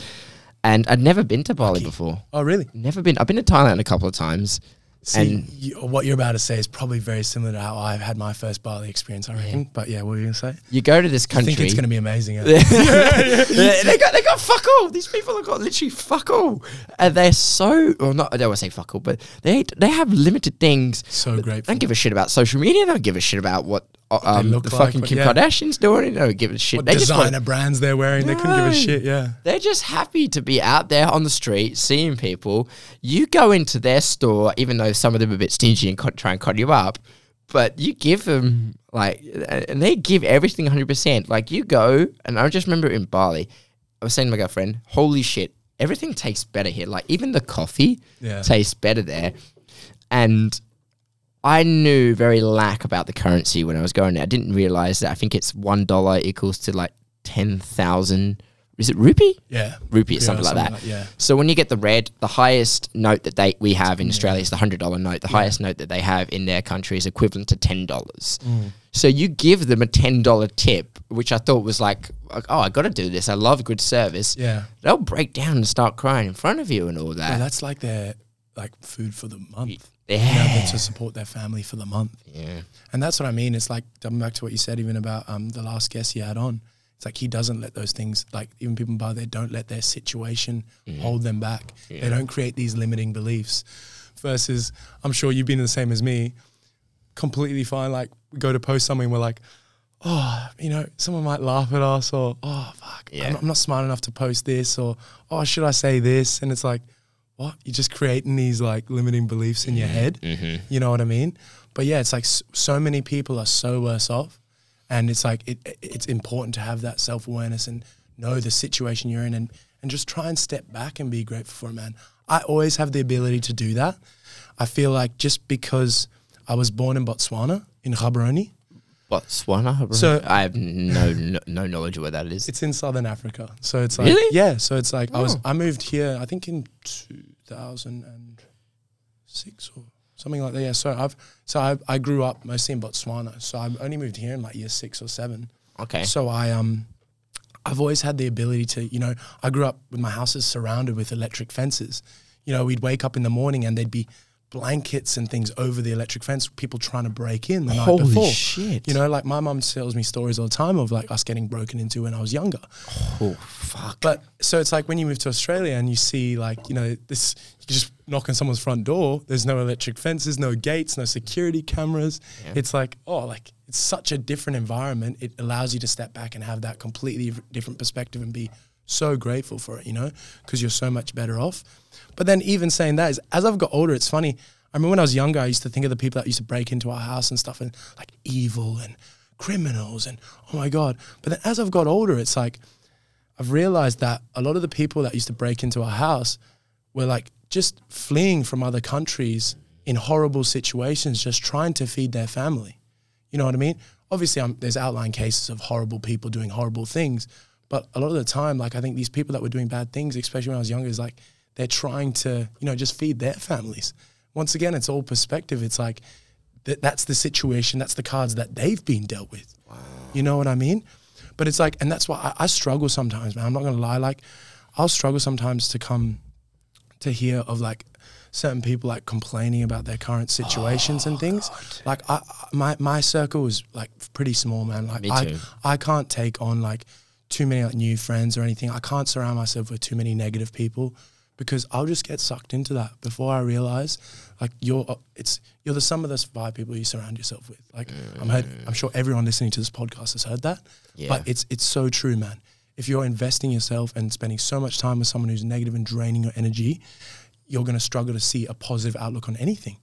And I'd never been to Bali Lucky. before. Oh, really? Never been. I've been to Thailand a couple of times. See, And- you, what you're about to say is probably very similar to how I had my first Bali experience, I reckon. But yeah, what were you going to say? You go to this I country. think it's going to be amazing. eh? they, they got they got fuck all. These people have got literally fuck all, and they're so well. Not I don't want to say fuck all, but they they have limited things. so great. They don't give a shit about social media. They don't give a shit about what um, look the like, fucking Kim yeah. Kardashians doing. They don't give a shit. What they just designer brands they're wearing, they couldn't give a shit, yeah. they're just happy to be out there on the street seeing people. You go into their store, even though some of them are a bit stingy and co- try and cut you up, but you give them like, and they give everything 100%. Like you go, and I just remember in Bali, I was saying to my girlfriend, holy shit, everything tastes better here. Like even the coffee Yeah. tastes better there. And I knew very lack about the currency when I was going there. I didn't realize that I think it's one dollar equals to like ten thousand. Is it rupee? Yeah. Rupee or Yeah, something like that. yeah. So when you get the red, the highest note that they we have in Australia is the hundred dollar note. The highest note that they have in their country is equivalent to ten dollars. Mm. So you give them a ten dollar tip, which I thought was like, like, oh, I got to do this. I love good service. Yeah. They'll break down and start crying in front of you and all Yeah, that. that's like their like food for the month. Yeah. Know, to support their family for the month. yeah. And that's what I mean. It's like coming back to what you said even about um, the last guest you had on. It's like he doesn't let those things, like even people by there, don't let their situation hold them back. They don't create these limiting beliefs. Versus, I'm sure you've been the same as me, completely fine. Like we go to post something, we're like, oh, you know, someone might laugh at us, or oh, fuck, Yeah. I'm, I'm not smart enough to post this, or oh, should I say this? And it's like, what? You're just creating these like limiting beliefs in your head. Mm-hmm. You know what I mean? But yeah, it's like so many people are so worse off, and it's like it, it- it's important to have that self awareness and know the situation you're in, and and just try and step back and be grateful for it, man. I always have the ability to do that. I feel like just because I was born in Botswana in Gaborone, Botswana. So- I have no, no no knowledge of where that is. it's in southern Africa. So it's like Really? yeah. So it's like I was Oh. I moved here I think in 2006 or something like that. Yeah. So I've so I I grew up mostly in Botswana. So I only moved here in like year six or seven. Okay. So I um I've always had the ability to, you know, I grew up with my houses surrounded with electric fences. You know, we'd wake up in the morning and there'd be blankets and things over the electric fence, people trying to break in the night Holy before. shit. You know, like my mum tells me stories all the time of like us getting broken into when I was younger. Oh fuck. But so it's like when you move to Australia and you see like, you know, this you just knock on someone's front door, there's no electric fences, no gates, no security cameras. Yeah. It's like, oh, like it's such a different environment. It allows you to step back and have that completely different perspective and be so grateful for it, you know, because you're so much better off. But then even saying that is as I've got older, it's funny. I remember when I was younger, I used to think of the people that used to break into our house and stuff and like evil and criminals and oh my God. But then as I've got older, it's like I've realized that a lot of the people that used to break into our house were like just fleeing from other countries in horrible situations, just trying to feed their family. You know what I mean? Obviously, um, there's outline cases of horrible people doing horrible things, but a lot of the time, like I think these people that were doing bad things, especially when I was younger, is like they're trying to, you know, just feed their families. Once again, it's all perspective. It's like th- that's the situation, that's the cards that they've been dealt with. You know what I mean? But it's like, and that's why I, I struggle sometimes, man. I'm not gonna lie. Like, I'll struggle sometimes to come to hear of like certain people like complaining about their current situations and oh, things. Like, I, I- my my circle is like pretty small, man. Like, Me I too. I can't take on like too many like, new friends or anything. I can't surround myself with too many negative people because I'll just get sucked into that before I realize like you're uh, it's you're the sum of those five people you surround yourself with. Like I'm heard, I'm sure everyone listening to this podcast has heard that. Yeah. But it's it's so true, man. If you're investing yourself and spending so much time with someone who's negative and draining your energy, you're going to struggle to see a positive outlook on anything.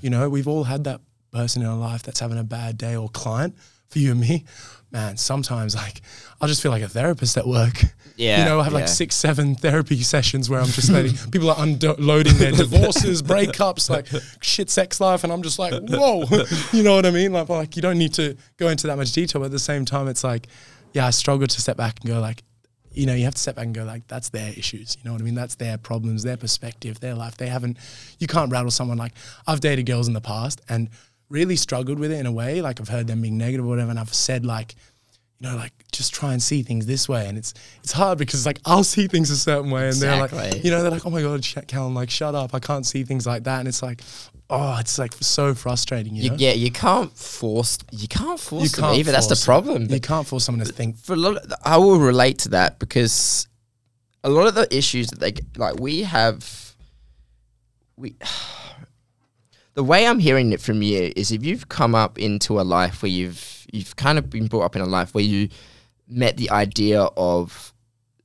You know, we've all had that person in our life that's having a bad day or client for you and me. Man, sometimes like I'll just feel like a therapist at work. Yeah, You know, I have yeah. like six, seven therapy sessions where I'm just letting people are unloading their divorces, breakups, like shit sex life. And I'm just like, whoa, you know what I mean? Like, like you don't need to go into that much detail. But at the same time, it's like, yeah, I struggle to step back and go like, you know, you have to step back and go like, that's their issues. You know what I mean? That's their problems, their perspective, their life. They haven't, you can't rattle someone like, I've dated girls in the past and really struggled with it in a way. Like I've heard them being negative or whatever. And I've said like, you know, like just try and see things this way. And it's, it's hard because like I'll see things a certain way and they're like, you know, they're like, oh my God, Calum, like shut up. I can't see things like that. And it's like, oh, it's like so frustrating. You, You, know? yeah, you can't force. You can't force You can't either. That's the problem. You can't force someone to think. for a lot of, I will relate to that because a lot of the issues that they like we have we the way I'm hearing it from you is if you've come up into a life where you've you've kind of been brought up in a life where you met the idea of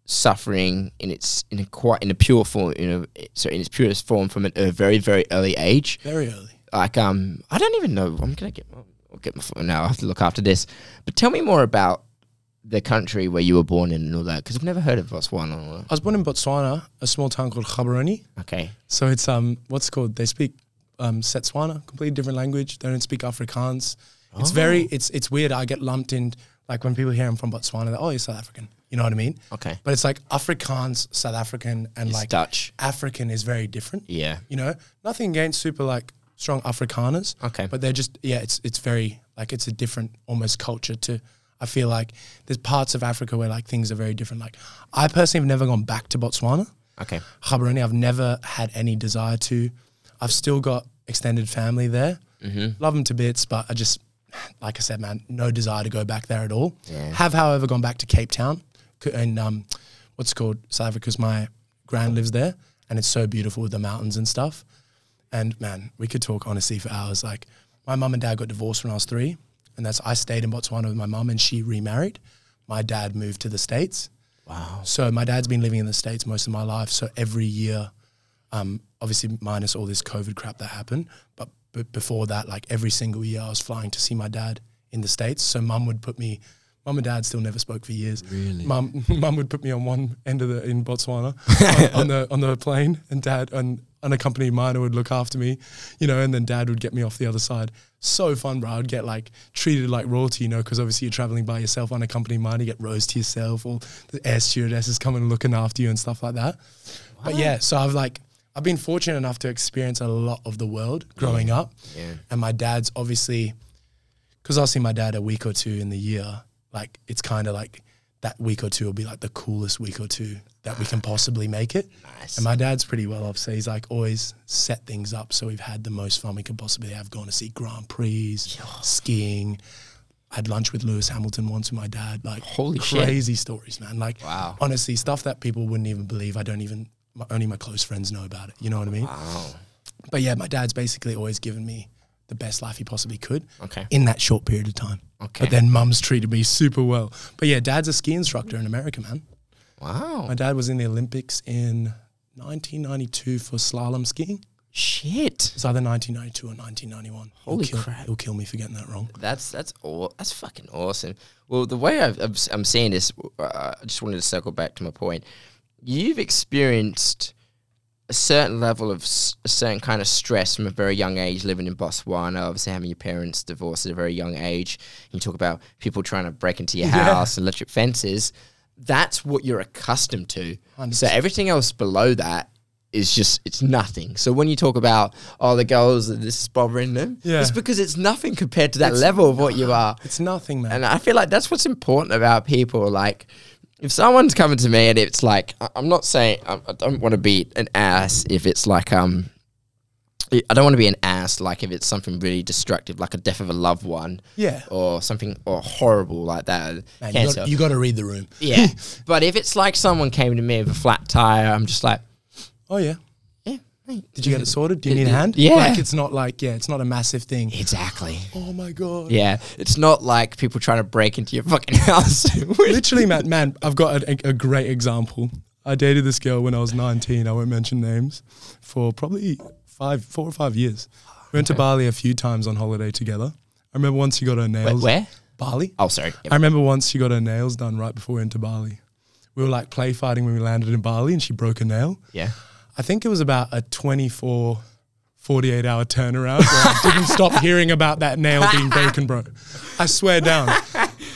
suffering in its in a quite in a pure form in a so in its purest form from a very very early age. Very early. like um I don't even know. I'm gonna get my, I'll get my phone now. I have to look after this. But tell me more about the country where you were born in and all that because I've never heard of Botswana. I was born in Botswana, a small town called Gaborone. okay. So it's um what's called? They speak um Setswana, completely different language. They don't speak Afrikaans. It's very it's it's weird. I get lumped in like when people hear I'm from Botswana, they're oh you're South African. You know what I mean? okay But it's like Afrikaans, South African, and it's like Dutch African is very different. yeah You know, nothing against super like strong Afrikaners. Okay. But they're just yeah, it's it's very like it's a different almost culture to. I feel like there's parts of Africa where like things are very different. Like I personally have never gone back to Botswana. okay Gaborone, I've never had any desire to. I've still got extended family there. Mm-hmm. Love them to bits, but I just, like I said, man, no desire to go back there at all. Yeah. Have, however, gone back to Cape Town and um, what's it called South Africa because my grand lives there, and it's so beautiful with the mountains and stuff. And man, we could talk honestly for hours. Like my mum and dad got divorced when I was three, and that's I stayed in Botswana with my mum, and she remarried. My dad moved to the states. wow So my dad's been living in the states most of my life. So every year, um, obviously minus all this COVID crap that happened, but, but before that, like every single year, I was flying to see my dad in the states. So mum would put me. Mum and dad still never spoke for years. Really? Mum, mum would put me on one end of the in Botswana on, on the on the plane, and dad an unaccompanied minor would look after me, you know, and then dad would get me off the other side. So fun, bro. I'd get like treated like royalty, you know, because obviously you're traveling by yourself, unaccompanied minor, you get rose to yourself, or the air stewardesses coming looking after you and stuff like that. But yeah, so I've like I've been fortunate enough to experience a lot of the world growing up, yeah and my dad's obviously because I'll see my dad a week or two in the year. like it's kind of like that week or two will be like the coolest week or two that we can ah, possibly make it. Nice. And my dad's pretty well off, so he's like always set things up so we've had the most fun we could possibly have. Gone to see Grand Prix, skiing. I had lunch with Lewis Hamilton once with my dad. Like Holy shit. crazy stories, man. Like Wow. honestly, stuff that people wouldn't even believe. I don't even my, only my close friends know about it. You know what I mean? Wow. But yeah, my dad's basically always given me the best life he possibly could Okay. in that short period of time. Okay. But then mum's treated me super well. But yeah, dad's a ski instructor in America, man. Wow. My dad was in the Olympics in 1992 for slalom skiing. Shit. It's either 1992 or 1991. Holy he'll kill, crap. He'll kill me for getting that wrong. That's that's aw- that's fucking awesome. Well, the way I've, I've, I'm seeing this, uh, I just wanted to circle back to my point. You've experienced a certain level of s- a certain kind of stress from a very young age, living in Botswana. Obviously, having your parents divorced at a very young age. You talk about people trying to break into your Yeah. house, electric fences. That's what you're accustomed to. 100%. So everything else below that is just it's nothing. So when you talk about oh the girls this is bothering them, Yeah. it's because it's nothing compared to that It's- level of what you are. It's nothing, man. And I feel like that's what's important about people. Like, if someone's coming to me and it's like, I- I'm not saying I, I don't want to be an ass if it's like, um, I don't want to be an ass like if it's something really destructive, like a death of a loved one, yeah. or something or horrible like that. Man, you, cancer. got, you got to read the room. yeah, but if it's like someone came to me with a flat tire, I'm just like, Oh, yeah. Yeah, mate. Did you get it sorted? Do you need a hand? yeah. Like, it's not like, yeah, it's not a massive thing. Exactly. Oh, my God. Yeah, it's not like people trying to break into your fucking house. Literally, man, man, I've got a, a great example. I dated this girl when I was 19. I won't mention names for probably five, four or five years. We went to Bali a few times on holiday together. I remember once she got her nails. where? Bali. Oh, sorry. I remember once she got her nails done right before we went to Bali. We were like play fighting when we landed in Bali and she broke a nail. Yeah. I think it was about a 24, 48 hour turnaround where I didn't stop hearing about that nail being broken, bro. I swear down.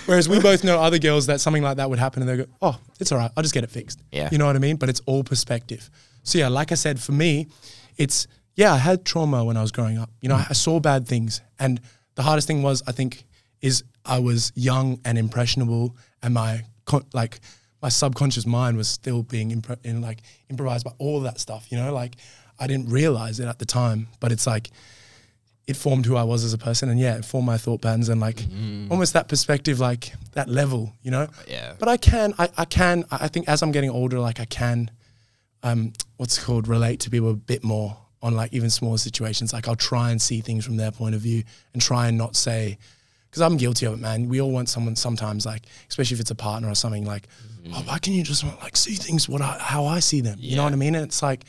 Whereas we both know other girls that something like that would happen and they go, oh, it's all right. I'll just get it fixed. Yeah. You know what I mean? But it's all perspective. So yeah, like I said, for me, it's, yeah, I had trauma when I was growing up. You know, I saw bad things. And the hardest thing was, I think, is I was young and impressionable and my, like, my subconscious mind was still being impre- in like improvised by all that stuff, you know, like I didn't realize it at the time, but it's like it formed who I was as a person and yeah, it formed my thought patterns and like almost that perspective, like that level, you know? Yeah. But I can, I, I can, I think as I'm getting older, like I can, um, what's it called, relate to people a bit more on like even smaller situations. Like I'll try and see things from their point of view and try and not say, because I'm guilty of it, man. We all want someone sometimes, like, especially if it's a partner or something, like, oh, why can you just not like see things what I, how I see them? You know what I mean? And it's like,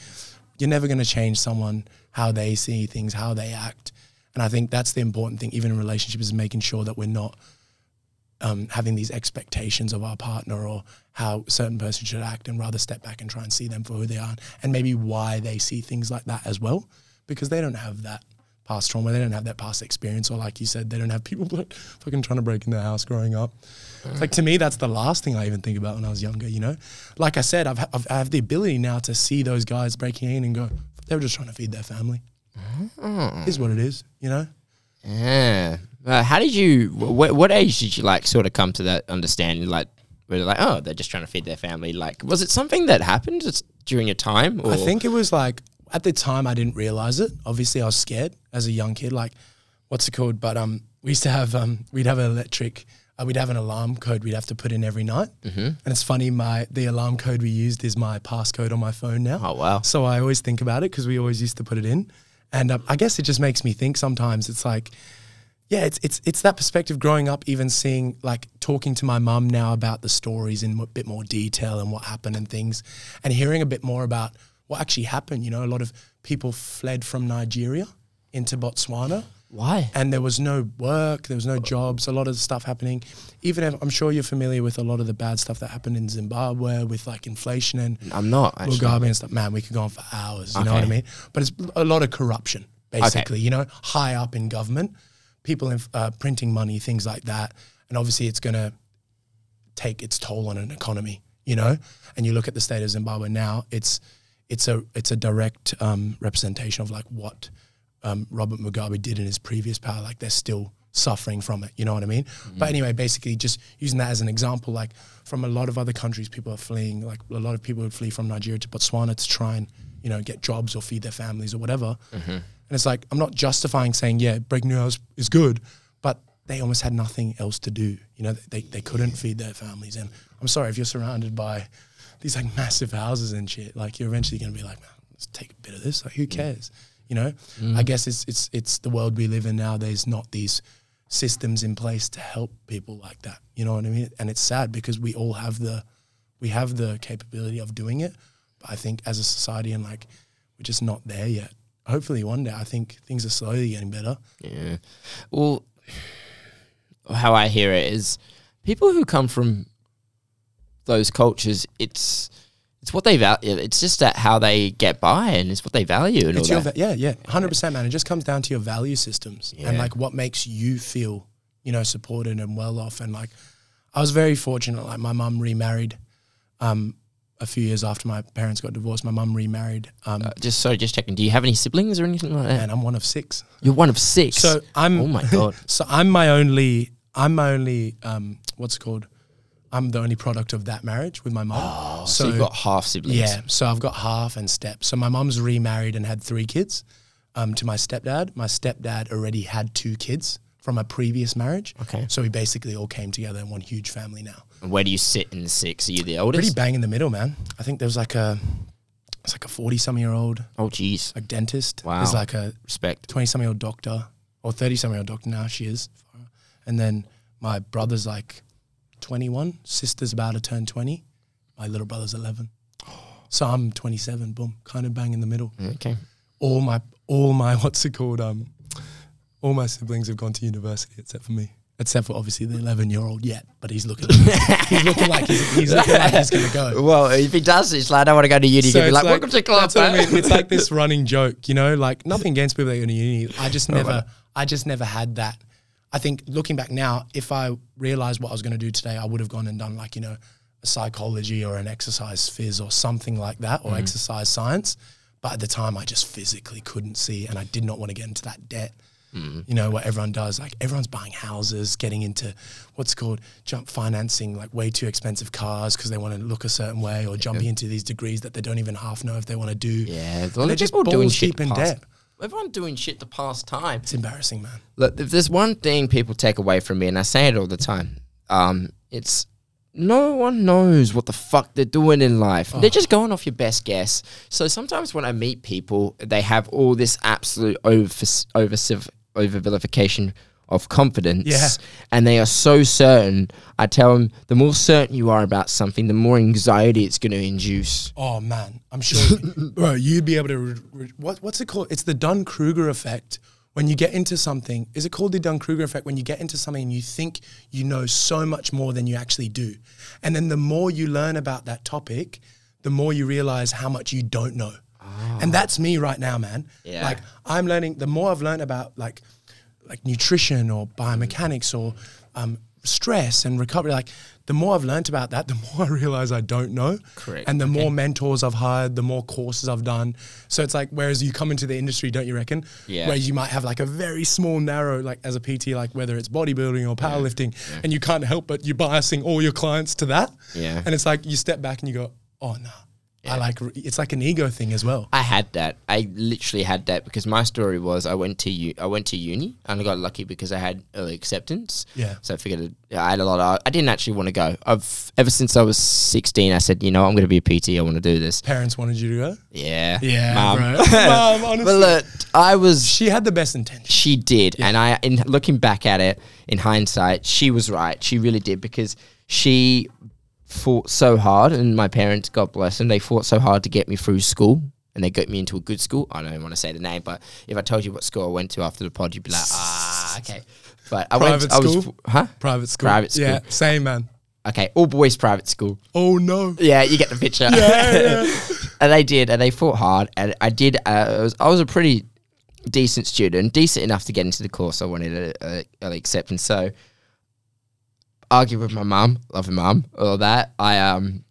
you're never going to change someone how they see things, how they act. And I think that's the important thing, even in relationships, is making sure that we're not um, having these expectations of our partner or how a certain person should act and rather step back and try and see them for who they are and maybe why they see things like that as well because they don't have that past trauma they don't have that past experience or like you said they don't have people like fucking trying to break in their house growing up It's like to me that's the last thing i even think about when i was younger you know like i said I've, I've, i have the ability now to see those guys breaking in and go they were just trying to feed their family is what it is you know Yeah. Uh, how did you? Wh- what age did you like sort of come to that understanding? Like, where like, oh, they're just trying to feed their family. Like, was it something that happened just during your time? Or? I think it was like at the time I didn't realize it. Obviously, I was scared as a young kid. Like, what's it called? But um, we used to have um, we'd have an electric. Uh, we'd have an alarm code we'd have to put in every night. Mm-hmm. And it's funny, my the alarm code we used is my passcode on my phone now. Oh wow. So I always think about it because we always used to put it in, and um, I guess it just makes me think. Sometimes it's like, yeah, it's it's it's that perspective. Growing up, even seeing like talking to my mum now about the stories in a bit more detail and what happened and things, and hearing a bit more about what actually happened. You know, a lot of people fled from Nigeria into Botswana Why? and there was no work, there was no jobs, a lot of stuff happening. Even if I'm sure you're familiar with a lot of the bad stuff that happened in Zimbabwe with like inflation and I'm not actually. Mugabe and stuff. Man, we could go on for hours. You know what I mean? But it's a lot of corruption, basically. You know, high up in government, people in, uh, printing money, things like that, and obviously it's going to take its toll on an economy. You know, and you look at the state of Zimbabwe now. It's it's a it's a direct um, representation of like what um, Robert Mugabe did in his previous power. Like they're still suffering from it. You know what I mean? Mm. But anyway, basically, just using that as an example, like from a lot of other countries, people are fleeing. Like a lot of people would flee from Nigeria to Botswana to try and you know get jobs or feed their families or whatever. Mm-hmm. And it's like I'm not justifying saying yeah, breaking news is good, but they almost had nothing else to do. You know, they they couldn't feed their families. And I'm sorry if you're surrounded by these like massive houses and shit, like you're eventually gonna be like, man, let's take a bit of this. Like who mm. cares? You know, mm. I guess it's it's it's the world we live in now. There's not these systems in place to help people like that. You know what I mean? And it's sad because we all have the we have the capability of doing it, but I think as a society and like we're just not there yet. Hopefully one day I think things are slowly getting better. Yeah. Well, how I hear it is people who come from those cultures, it's it's what they value. It's just that how they get by and it's what they value and It's all your va- yeah, yeah, hundred percent, man. It just comes down to your value systems and like what makes you feel, you know, supported and well off. And like, I was very fortunate. Like, my mum remarried, um, a few years after my parents got divorced. My mum remarried. Um, Uh, just sorry, just checking. Do you have any siblings or anything like that? and I'm one of six. You're one of six. So I'm. oh my god. So I'm my only. I'm my only. Um, what's it called? I'm the only product of that marriage with my mom. Oh, so, you've got half siblings. Yeah, so I've got half and step. So my mom's remarried and had three kids um, to my stepdad. My stepdad already had two kids from a previous marriage. Okay. So we basically all came together in one huge family now. And Where do you sit in the six? Are you the oldest? Pretty bang in the middle, man. I think there was like a, it's like a forty-some year old oh, jeez. like dentist. Wow. There's like a Respect. twenty-some year old doctor or thirty-some year old doctor now. She is, and then my brother's like twenty-one. Sister's about to turn twenty. My little brother's eleven. So I'm twenty-seven. Boom, kind of bang in the middle. Okay. all my all my what's it called um all my siblings have gone to university except for me except for obviously the 11 year old yet but he's looking he's looking like he's, he's looking like he's gonna go Well, if he does, it's like I don't want to go to uni. So He'll be like, "Welcome to club." that's what I mean. It's like this running joke, you know. Like nothing against people that go to uni. I just never, I just never had that. I think looking back now, if I realized what I was going to do today, I would have gone and done like you know a psychology or an exercise phys or something like that, or mm-hmm. exercise science. But at the time, I just physically couldn't see, and I did not want to get into that debt. Mm-hmm. You know what everyone does? Like everyone's buying houses, getting into what's called jump financing, like way too expensive cars because they want to look a certain way, or jumping into these degrees that they don't even half know if they want to do. Yeah, a lot they're of just people doing shit deep in debt. Everyone doing shit to pass time. It's embarrassing, man. Look, if there's one thing people take away from me, and I say it all the time, um, it's no one knows what the fuck they're doing in life. They're just going off your best guess. So sometimes when I meet people, they have all this absolute over over over vilification of confidence, Yeah. and they are so certain. I tell them, the more certain you are about something, the more anxiety it's going to induce. Oh man, I'm sure, bro. You'd be able to. Re- re- what what's it called? It's the Dunn Kruger effect. When you get into something, is it called the Dunn Kruger effect? When you get into something and you think you know so much more than you actually do, and then the more you learn about that topic, the more you realize how much you don't know. And ah. that's me right now, man. Yeah. Like I'm learning. The more I've learned about like like nutrition or biomechanics or um, stress and recovery, like the more I've learned about that, the more I realize I don't know. Correct. And the more mentors I've hired, the more courses I've done. So it's like, whereas you come into the industry, don't you reckon? Yeah. Whereas you might have like a very small, narrow, like as a PT, like whether it's bodybuilding or powerlifting, and you can't help but you're biasing all your clients to that. Yeah. And it's like you step back and you go, oh no. I like it's like an ego thing as well. I had that. I literally had that because my story was I went to u- I went to uni and I got lucky because I had early acceptance. Yeah. So I figured I had a lot of. I didn't actually want to go. I've ever since I was sixteen. I said, you know, I'm going to be a PT. I want to do this. Parents wanted you to go. Yeah. Yeah, bro. Mum, honestly. but look, I was. She had the best intention. She did, and I, in looking back at it in hindsight, she was right. She really did because she fought so hard, and my parents, God bless them, they fought so hard to get me through school, and they got me into a good school. I don't want to say the name, but if I told you what school I went to after the pod, you'd be like, ah, okay. But I Private went. I was, huh? Private school. Private school. Yeah, same man. Okay, all boys private school. Oh no. Yeah, you get the picture. Yeah, yeah. and they did, and they fought hard, and I did. Uh, I, was, I was a pretty decent student, decent enough to get into the course I wanted to uh, early acceptance. So, argue with my mum, love my mum, all that. I um,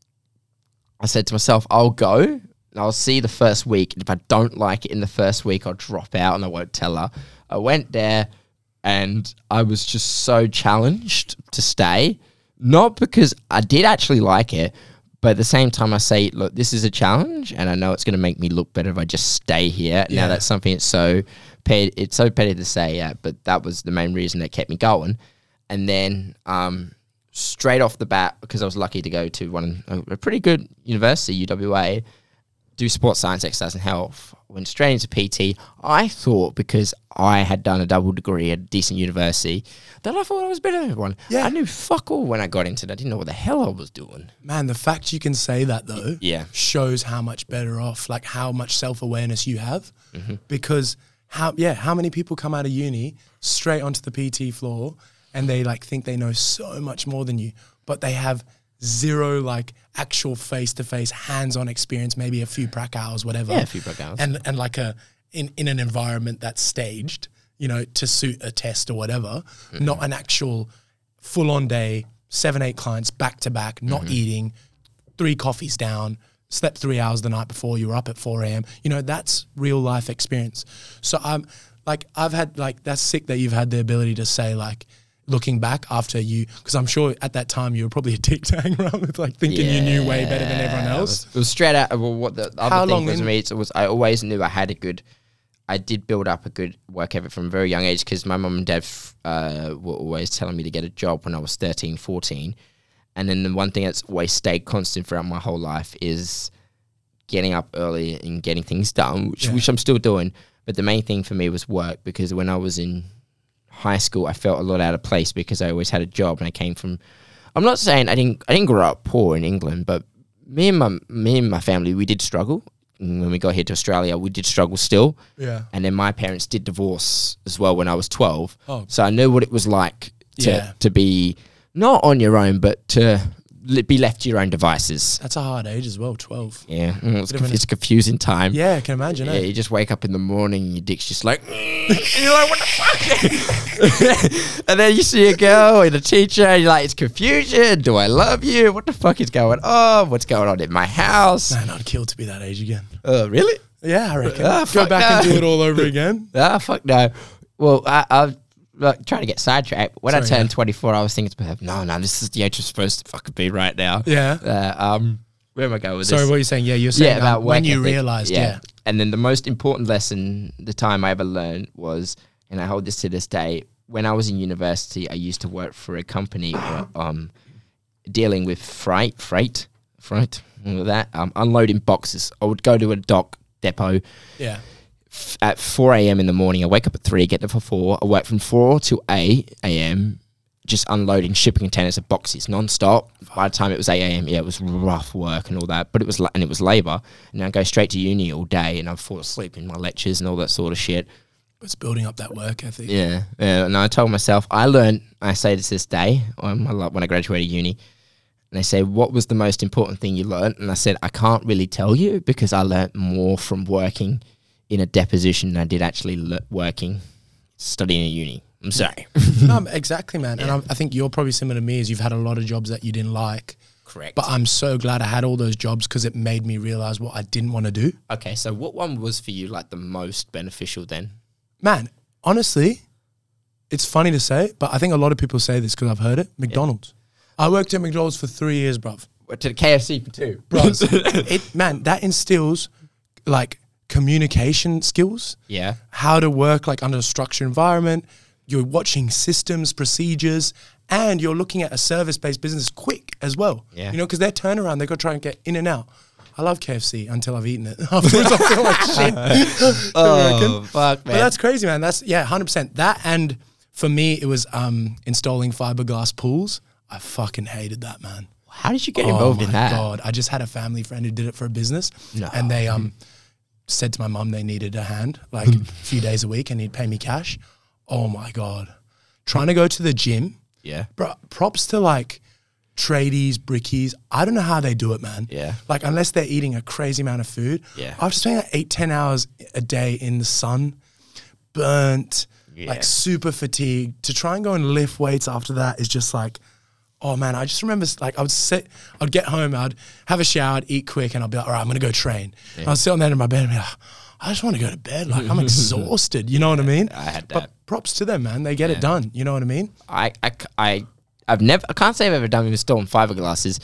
I said to myself, I'll go. and I'll see the first week. And if I don't like it in the first week, I'll drop out and I won't tell her. I went there and I was just so challenged to stay. Not because I did actually like it, but at the same time, I say, look, this is a challenge, and I know it's going to make me look better if I just stay here. Yeah. Now that's something it's so petty, it's so petty to say, yeah, but that was the main reason that kept me going. And then um, straight off the bat, because I was lucky to go to one a, pretty good university, UWA, do sports science, exercise, and health. Went straight into PT. I thought because I had done a double degree at a decent university that I thought I was better than everyone. Yeah. I knew fuck all when I got into it. I didn't know what the hell I was doing. Man, the fact you can say that though Yeah. shows how much better off, like how much self awareness you have. Mm-hmm. Because how yeah, how many people come out of uni straight onto the PT floor and they like think they know so much more than you, but they have zero like actual face to face hands on experience, maybe a few prac hours, whatever. Yeah, a few prac hours. And and like a in, in an environment that's staged, you know, to suit a test or whatever, Mm-hmm. not an actual full on day, seven, eight clients back to back, not Mm-hmm. eating, three coffees down, slept three hours the night before, you were up at 4 a.m. You know, that's real life experience. So I'm like, I've had like, that's sick that you've had the ability to say, like, looking back after you, because I'm sure at that time you were probably a dick to hang around with, like, thinking you knew way better than everyone Yeah, it else. was- It was straight out. Well, what the other How thing long was in- me, it was I always knew I had a good. I did build up a good work ethic from a very young age because my mum and dad uh, were always telling me to get a job when I was 13, 14. And then the one thing that's always stayed constant throughout my whole life is getting up early and getting things done, which, Yeah. which I'm still doing. But the main thing for me was work because when I was in high school, I felt a lot out of place because I always had a job and I came from. I'm not saying I didn't. I didn't grow up poor in England, but me and my me and my family we did struggle. When we got here to Australia, we did struggle still. Yeah. And then my parents did divorce as well when I was 12. Oh. So I knew what it was like to Yeah. to be not on your own, but to be left to your own devices. That's a hard age as well, 12. Yeah, mm, it's, conf- it's a confusing time. Yeah, I can imagine. Yeah, eh? you just wake up in the morning and your dick's just like, and you're like, what the fuck? and then you see a girl and a teacher, and you're like, it's confusion. Do I love you? What the fuck is going on? What's going on in my house? Man, I'd kill to be that age again. Oh, really? Yeah, I reckon. Ah, Go back and do it all over again. Ah, fuck no. Well, I, I'm like, trying to get sidetracked. When I turned yeah. 24, I was thinking to myself, no, no, this is the age I'm supposed to fucking be right now. Yeah. Uh, um, where am I going with this? Sorry, this? what are you saying? Yeah, you're saying yeah, about um, when you realized, yeah. And then the most important lesson, the time I ever learned was, and I hold this to this day. When I was in university, I used to work for a company um, dealing with freight, freight, freight, all of that, um, unloading boxes. I would go to a dock depot Yeah. F- at 4 a.m. in the morning. I wake up at 3, get there for 4. I work from 4 to 8 a.m. just unloading shipping containers of boxes non-stop. By the time it was 8 a.m., yeah, it was rough work and all that. But it was, la- and it was labor. And I go straight to uni all day and I fall asleep in my lectures and all that sort of shit. It's building up that work ethic. Yeah, yeah. And I told myself, I learned. I say this this day um, when I graduated uni, and they say, "What was the most important thing you learned?" And I said, "I can't really tell you because I learned more from working in a deposition than I did actually le- working studying at uni." I'm sorry. No, exactly, man. And I, I think you're probably similar to me, as you've had a lot of jobs that you didn't like. Correct. But I'm so glad I had all those jobs because it made me realize what I didn't want to do. okay, so what one was for you like the most beneficial then? Man, honestly, it's funny to say, but I think a lot of people say this because I've heard it. McDonald's. I worked at McDonald's for three years, bruv. To the KFC for two, Bros, it man, that instills like communication skills, yeah. how to work like under a structured environment. You're watching systems, procedures, and you're looking at a service-based business quick as well. Yeah. You know, because their turnaround, they've got to try and get in and out. I love KFC until I've eaten it. Afterwards, I feel like shit. Oh fuck, man. But that's crazy, man. That's yeah, hundred percent. That and for me, it was um, installing fiberglass pools. I fucking hated that, man. How did you get involved oh in my that? god! I just had a family friend who did it for a business, No. and they um said to my mum they needed a hand like hmm. a few days a week, and he'd pay me cash. Oh my god! Trying to go to the gym, Yeah. bro. Props to like tradies, brickies. I don't know how they do it, man. Yeah. Like unless they're eating a crazy amount of food. Yeah. After spending like eight, ten hours a day in the sun, burnt, Yeah. like super fatigued, to try and go and lift weights after that is just like, oh man, I just remember like I would sit, I'd get home, I'd have a shower, I'd eat quick, and I'd be like, all right, I'm gonna go train. And I'd sit on there in my bed and be like, I just want to go to bed. Like I'm exhausted. You know what I mean? I had that. But props to them, man. They get it done. You know what I mean? I, I, c- I, have never, I can't say I've ever done installing fiberglasses,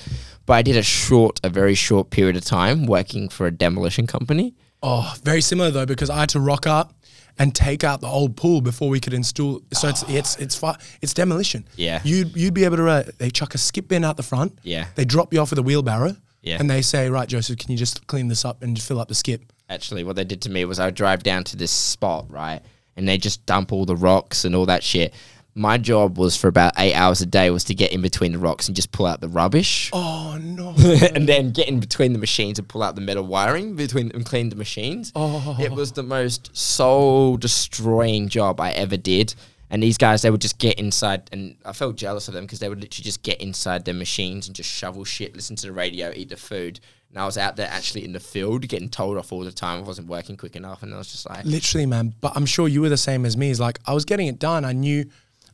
but I did a short, a very short period of time working for a demolition company. Oh, very similar though, because I had to rock up and take out the old pool before we could install. So it's it's it's fi- it's demolition. Yeah. you'd you'd be able to. Uh, they chuck a skip bin out the front. Yeah. they drop you off with a wheelbarrow. Yeah. and they say, right, Joseph, can you just clean this up and fill up the skip? Actually, what they did to me was I would drive down to this spot, right, and they just dump all the rocks and all that shit. My job was for about eight hours a day was to get in between the rocks and just pull out the rubbish. Oh no! and then get in between the machines and pull out the metal wiring between and clean the machines. Oh. It was the most soul destroying job I ever did. And these guys, they would just get inside, and I felt jealous of them because they would literally just get inside their machines and just shovel shit, listen to the radio, eat the food. And I was out there actually in the field getting told off all the time I wasn't working quick enough, and I was just like, Literally, man. But I'm sure you were the same as me. Is like I was getting it done. I knew,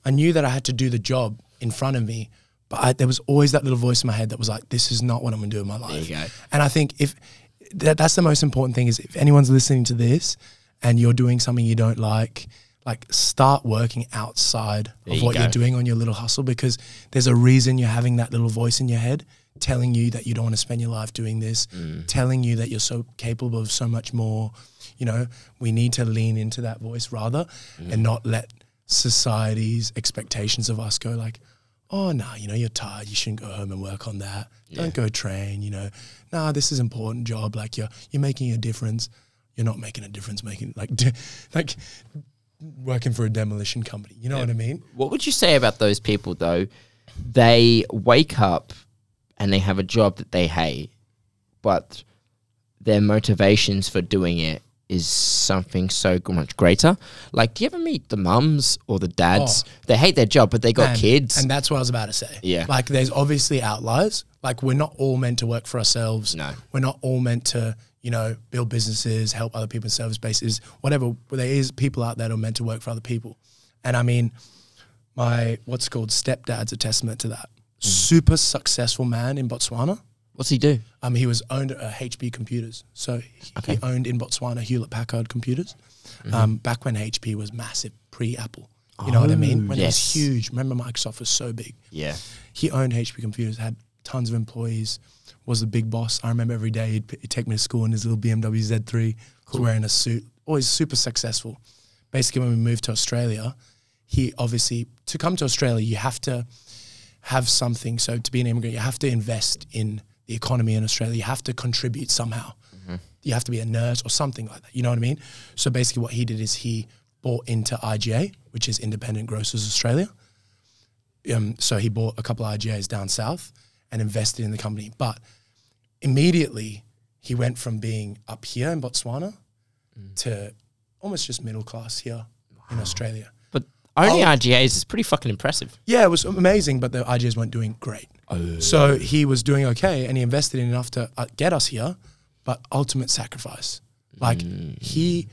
I knew that I had to do the job in front of me. But I, there was always that little voice in my head that was like, "This is not what I'm going to do in my life." you go. And I think if that, that's the most important thing is if anyone's listening to this and you're doing something you don't like, like start working outside There of you what you're doing on your little hustle because there's a reason you're having that little voice in your head telling you that you don't want to spend your life doing this, Mm. telling you that you're so capable of so much more. You know, we need to lean into that voice rather Mm. and not let society's expectations of us go like, oh, nah, you know, you're tired. You shouldn't go home and work on that. Don't go train, you know. Nah, this is important job. Like you're, you're making a difference. You're not making a difference making like, like working for a demolition company. You know what I mean? What would you say about those people though? They wake up and they have a job that they hate, but their motivations for doing it is something so much greater. Like, do you ever meet the mums or the dads? They hate their job, but they got And- kids. And that's what I was about to say. Yeah. Like there's obviously outliers. Like we're not all meant to work for ourselves. No. We're not all meant to, you know, build businesses, help other people in service bases, whatever. There is people out there that are meant to work for other people. And I mean, my what's called stepdad's a testament to that. Mm. Super successful man in Botswana. What's he do? Um, he was owned uh, HP Computers, so he, he owned in Botswana Hewlett Packard Computers. Mm-hmm. Um, back when HP was massive, pre Apple. You know what I mean? When Oh, yes. it was huge. Remember, Microsoft was so big. Yeah. He owned HP Computers, had tons of employees, was the big boss. I remember every day he'd, he'd take me to school in his little BMW Z3, was wearing a suit, always super successful. Basically, when we moved to Australia, he obviously, to come to Australia, you have to have something. So to be an immigrant, you have to invest in the economy in Australia. You have to contribute somehow. You have to be a nurse or something like that. You know what I mean? So basically, what he did is he bought into IGA, which is Independent Grocers Australia. Um, so he bought a couple of IGAs down south and invested in the company. But immediately, he went from being up here in Botswana to almost just middle class here in Australia. But only Oh. RGAs is pretty fucking impressive. Yeah, it was amazing, but the IGAs weren't doing great. So he was doing okay, and he invested in enough to uh, get us here, but ultimate sacrifice. Like he,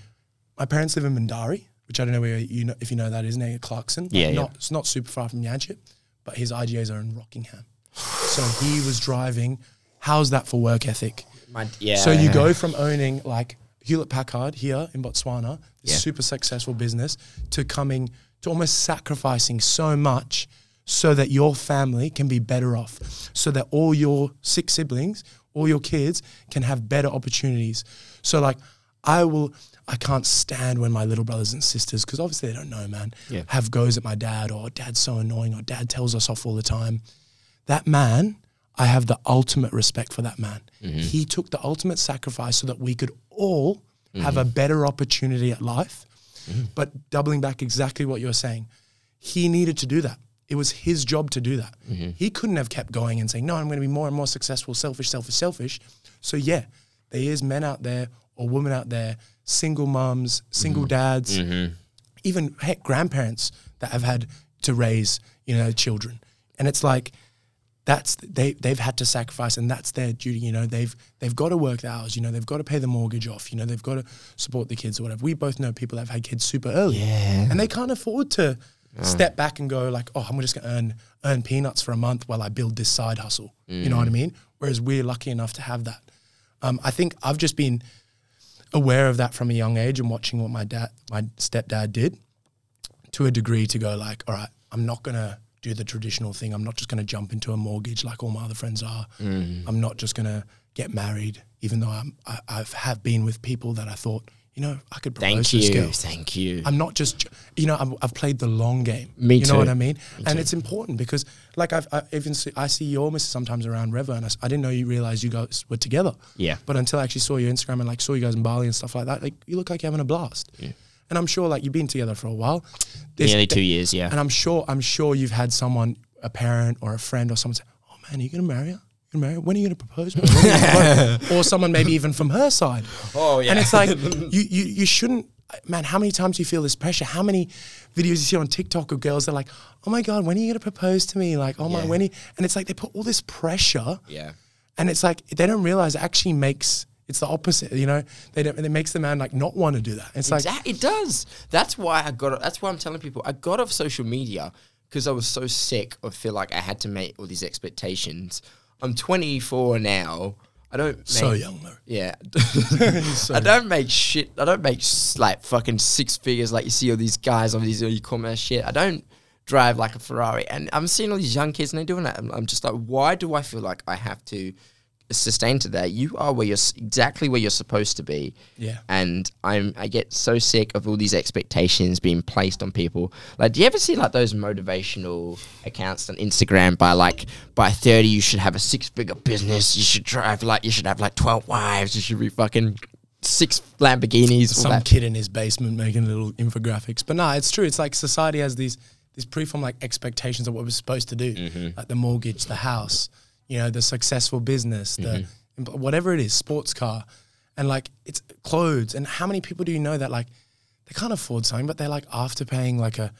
my parents live in Mindarie, which I don't know where you know if you know that is near Clarkson. Like Yeah, yeah. not, It's not super far from Yanchep, but his IGAs are in Rockingham. so he was driving. How's that for work ethic? My, yeah. So you go from owning like Hewlett Packard here in Botswana, this Yeah. super successful business, to coming to almost sacrificing so much so that your family can be better off, so that all your six siblings, all your kids can have better opportunities. So like I will I can't stand when my little brothers and sisters, because obviously they don't know, man, Yeah. have goes at my dad or dad's so annoying or dad tells us off all the time. That man, I have the ultimate respect for that man. Mm-hmm. He took the ultimate sacrifice so that we could all mm-hmm. have a better opportunity at life. Mm-hmm. But doubling back exactly what you're saying, he needed to do that. It was his job to do that. Mm-hmm. He couldn't have kept going and saying, No, I'm going to be more and more successful, selfish, selfish, selfish. So, yeah, there is men out there or women out there, single moms, single mm-hmm. dads, mm-hmm. even heck, grandparents that have had to raise, you know, children. And it's like, that's they they've had to sacrifice and that's their duty you know they've they've got to work the hours you know they've got to pay the mortgage off you know they've got to support the kids or whatever we both know people that have had kids super early Yeah. and they can't afford to step back and go like oh i'm just going to earn earn peanuts for a month while i build this side hustle you know what i mean whereas we're lucky enough to have that um, i think i've just been aware of that from a young age and watching what my dad, my stepdad did to a degree to go like, all right, I'm not going to do the traditional thing. I'm not just going to jump into a mortgage like all my other friends are. Mm. I'm not just going to get married, even though I'm, I, I've have been with people that I thought, you know, I could propose Thank to this you. girl. Thank you. I'm not just, you know, I'm, I've played the long game. Me you know what I mean? and too. it's important because, like, I've I even see, I see your missus sometimes around Reva, and I didn't know you realized you guys were together. Yeah. But until I actually saw your Instagram and like saw you guys in Bali and stuff like that, like you look like you're having a blast. Yeah. And I'm sure like you've been together for a while. There's- Nearly two years, yeah. And I'm sure I'm sure you've had someone, a parent or a friend or someone say, "Oh man, are you gonna marry her? Marry? When are you gonna propose?" When are you gonna propose?" or someone maybe even from her side. Oh, yeah. And it's like you you you shouldn't. Man, how many times do you feel this pressure? How many videos you see on TikTok of girls that are like, "Oh my god, when are you gonna propose to me?" Like, "Oh my, Yeah. when?" Are you? And it's like they put all this pressure yeah. and it's like they don't realize it actually makes it's the opposite. You know, they don't. It makes the man like not want to do that. It's like it does. That's why I got. That's why I'm telling people I got off social media because I was so sick of feel like I had to make all these expectations. I'm 24 now. I don't make, so young though. Yeah, I don't make shit. I don't make like fucking six figures like you see all these guys on these e-commerce shit. I don't drive like a Ferrari, and I'm seeing all these young kids and they're doing that. I'm, I'm just like, why do I feel like I have to sustain to that? You are where you're exactly where you're supposed to be. Yeah. And I'm I get so sick of all these expectations being placed on people. Like, do you ever see like those motivational accounts on Instagram by like by 30 you should have a six figure business, you should drive like you should have like 12 wives, you should be fucking six Lamborghinis. some kid in his basement making little infographics. But no, it's true. It's like society has these these preformed like expectations of what we're supposed to do, Mm-hmm. like the mortgage, the house, you know, the successful business, the Mm-hmm. whatever it is, sports car, and like it's clothes. And how many people do you know that like they can't afford something, but they're like after paying like a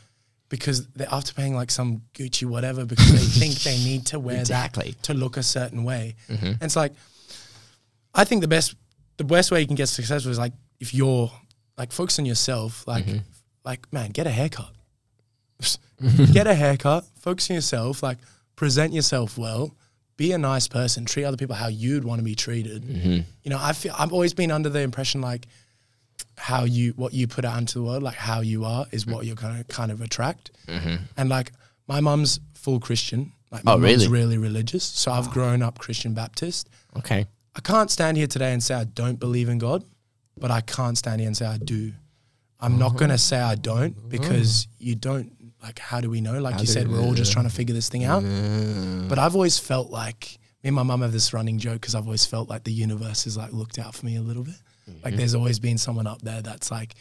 because they're after paying like some Gucci whatever because they think they need to wear Exactly. that to look a certain way. And it's like I think the best the best way you can get successful is like if you're like focus on yourself, like like man, get a haircut. get a haircut, focus on yourself, like present yourself well, be a nice person, treat other people how you'd want to be treated. Mm-hmm. You know, I feel I've always been under the impression like how you what you put out into the world, like how you are, is what you're gonna kind of attract. Mm-hmm. And like my mum's full Christian. Like my Oh, really? really religious. So I've grown up Christian Baptist. Okay. I can't stand here today and say I don't believe in God, but I can't stand here and say I do. I'm not oh. going to say I don't because oh. you don't. Like, how do we know? Like you said, we're all just trying to figure this thing out. But I've always felt like me and my mum have this running joke because I've always felt like the universe has like looked out for me a little bit. Like, mm-hmm. there's always been someone up there that's like,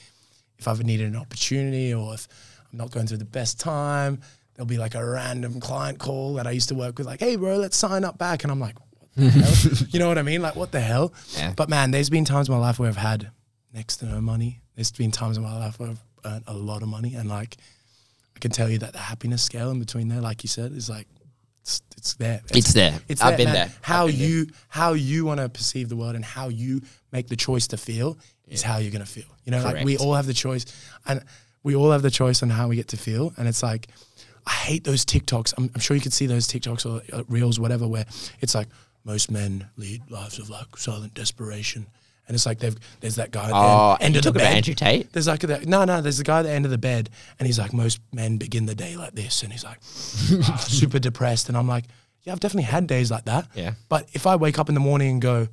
if I've needed an opportunity or if I'm not going through the best time, there'll be like a random client call that I used to work with, like, hey, bro, let's sign up back. And I'm like, what the hell? You know what I mean? Like, what the hell? Yeah. But man, there's been times in my life where I've had next to no money. There's been times in my life where I've earned a lot of money. And like, I can tell you that the happiness scale in between there, like you said, is like, it's, it's there. It's there. It's I've there, been man. there. How been there. you how you want to perceive the world and how you make the choice to feel is how you're gonna feel. You know, like we all have the choice, and we all have the choice on how we get to feel. And it's like, I hate those TikToks. I'm, I'm sure you could see those TikToks or uh, reels, whatever, where it's like most men lead lives of like silent desperation. And it's like they've there's that guy at the Oh, end, end you of the about bed. Andrew Tate? There's like that. No, no. There's a guy at the end of the bed, and he's like, most men begin the day like this, and he's like, ah, super depressed, and I'm like, yeah, I've definitely had days like that. Yeah. But if I wake up in the morning and go,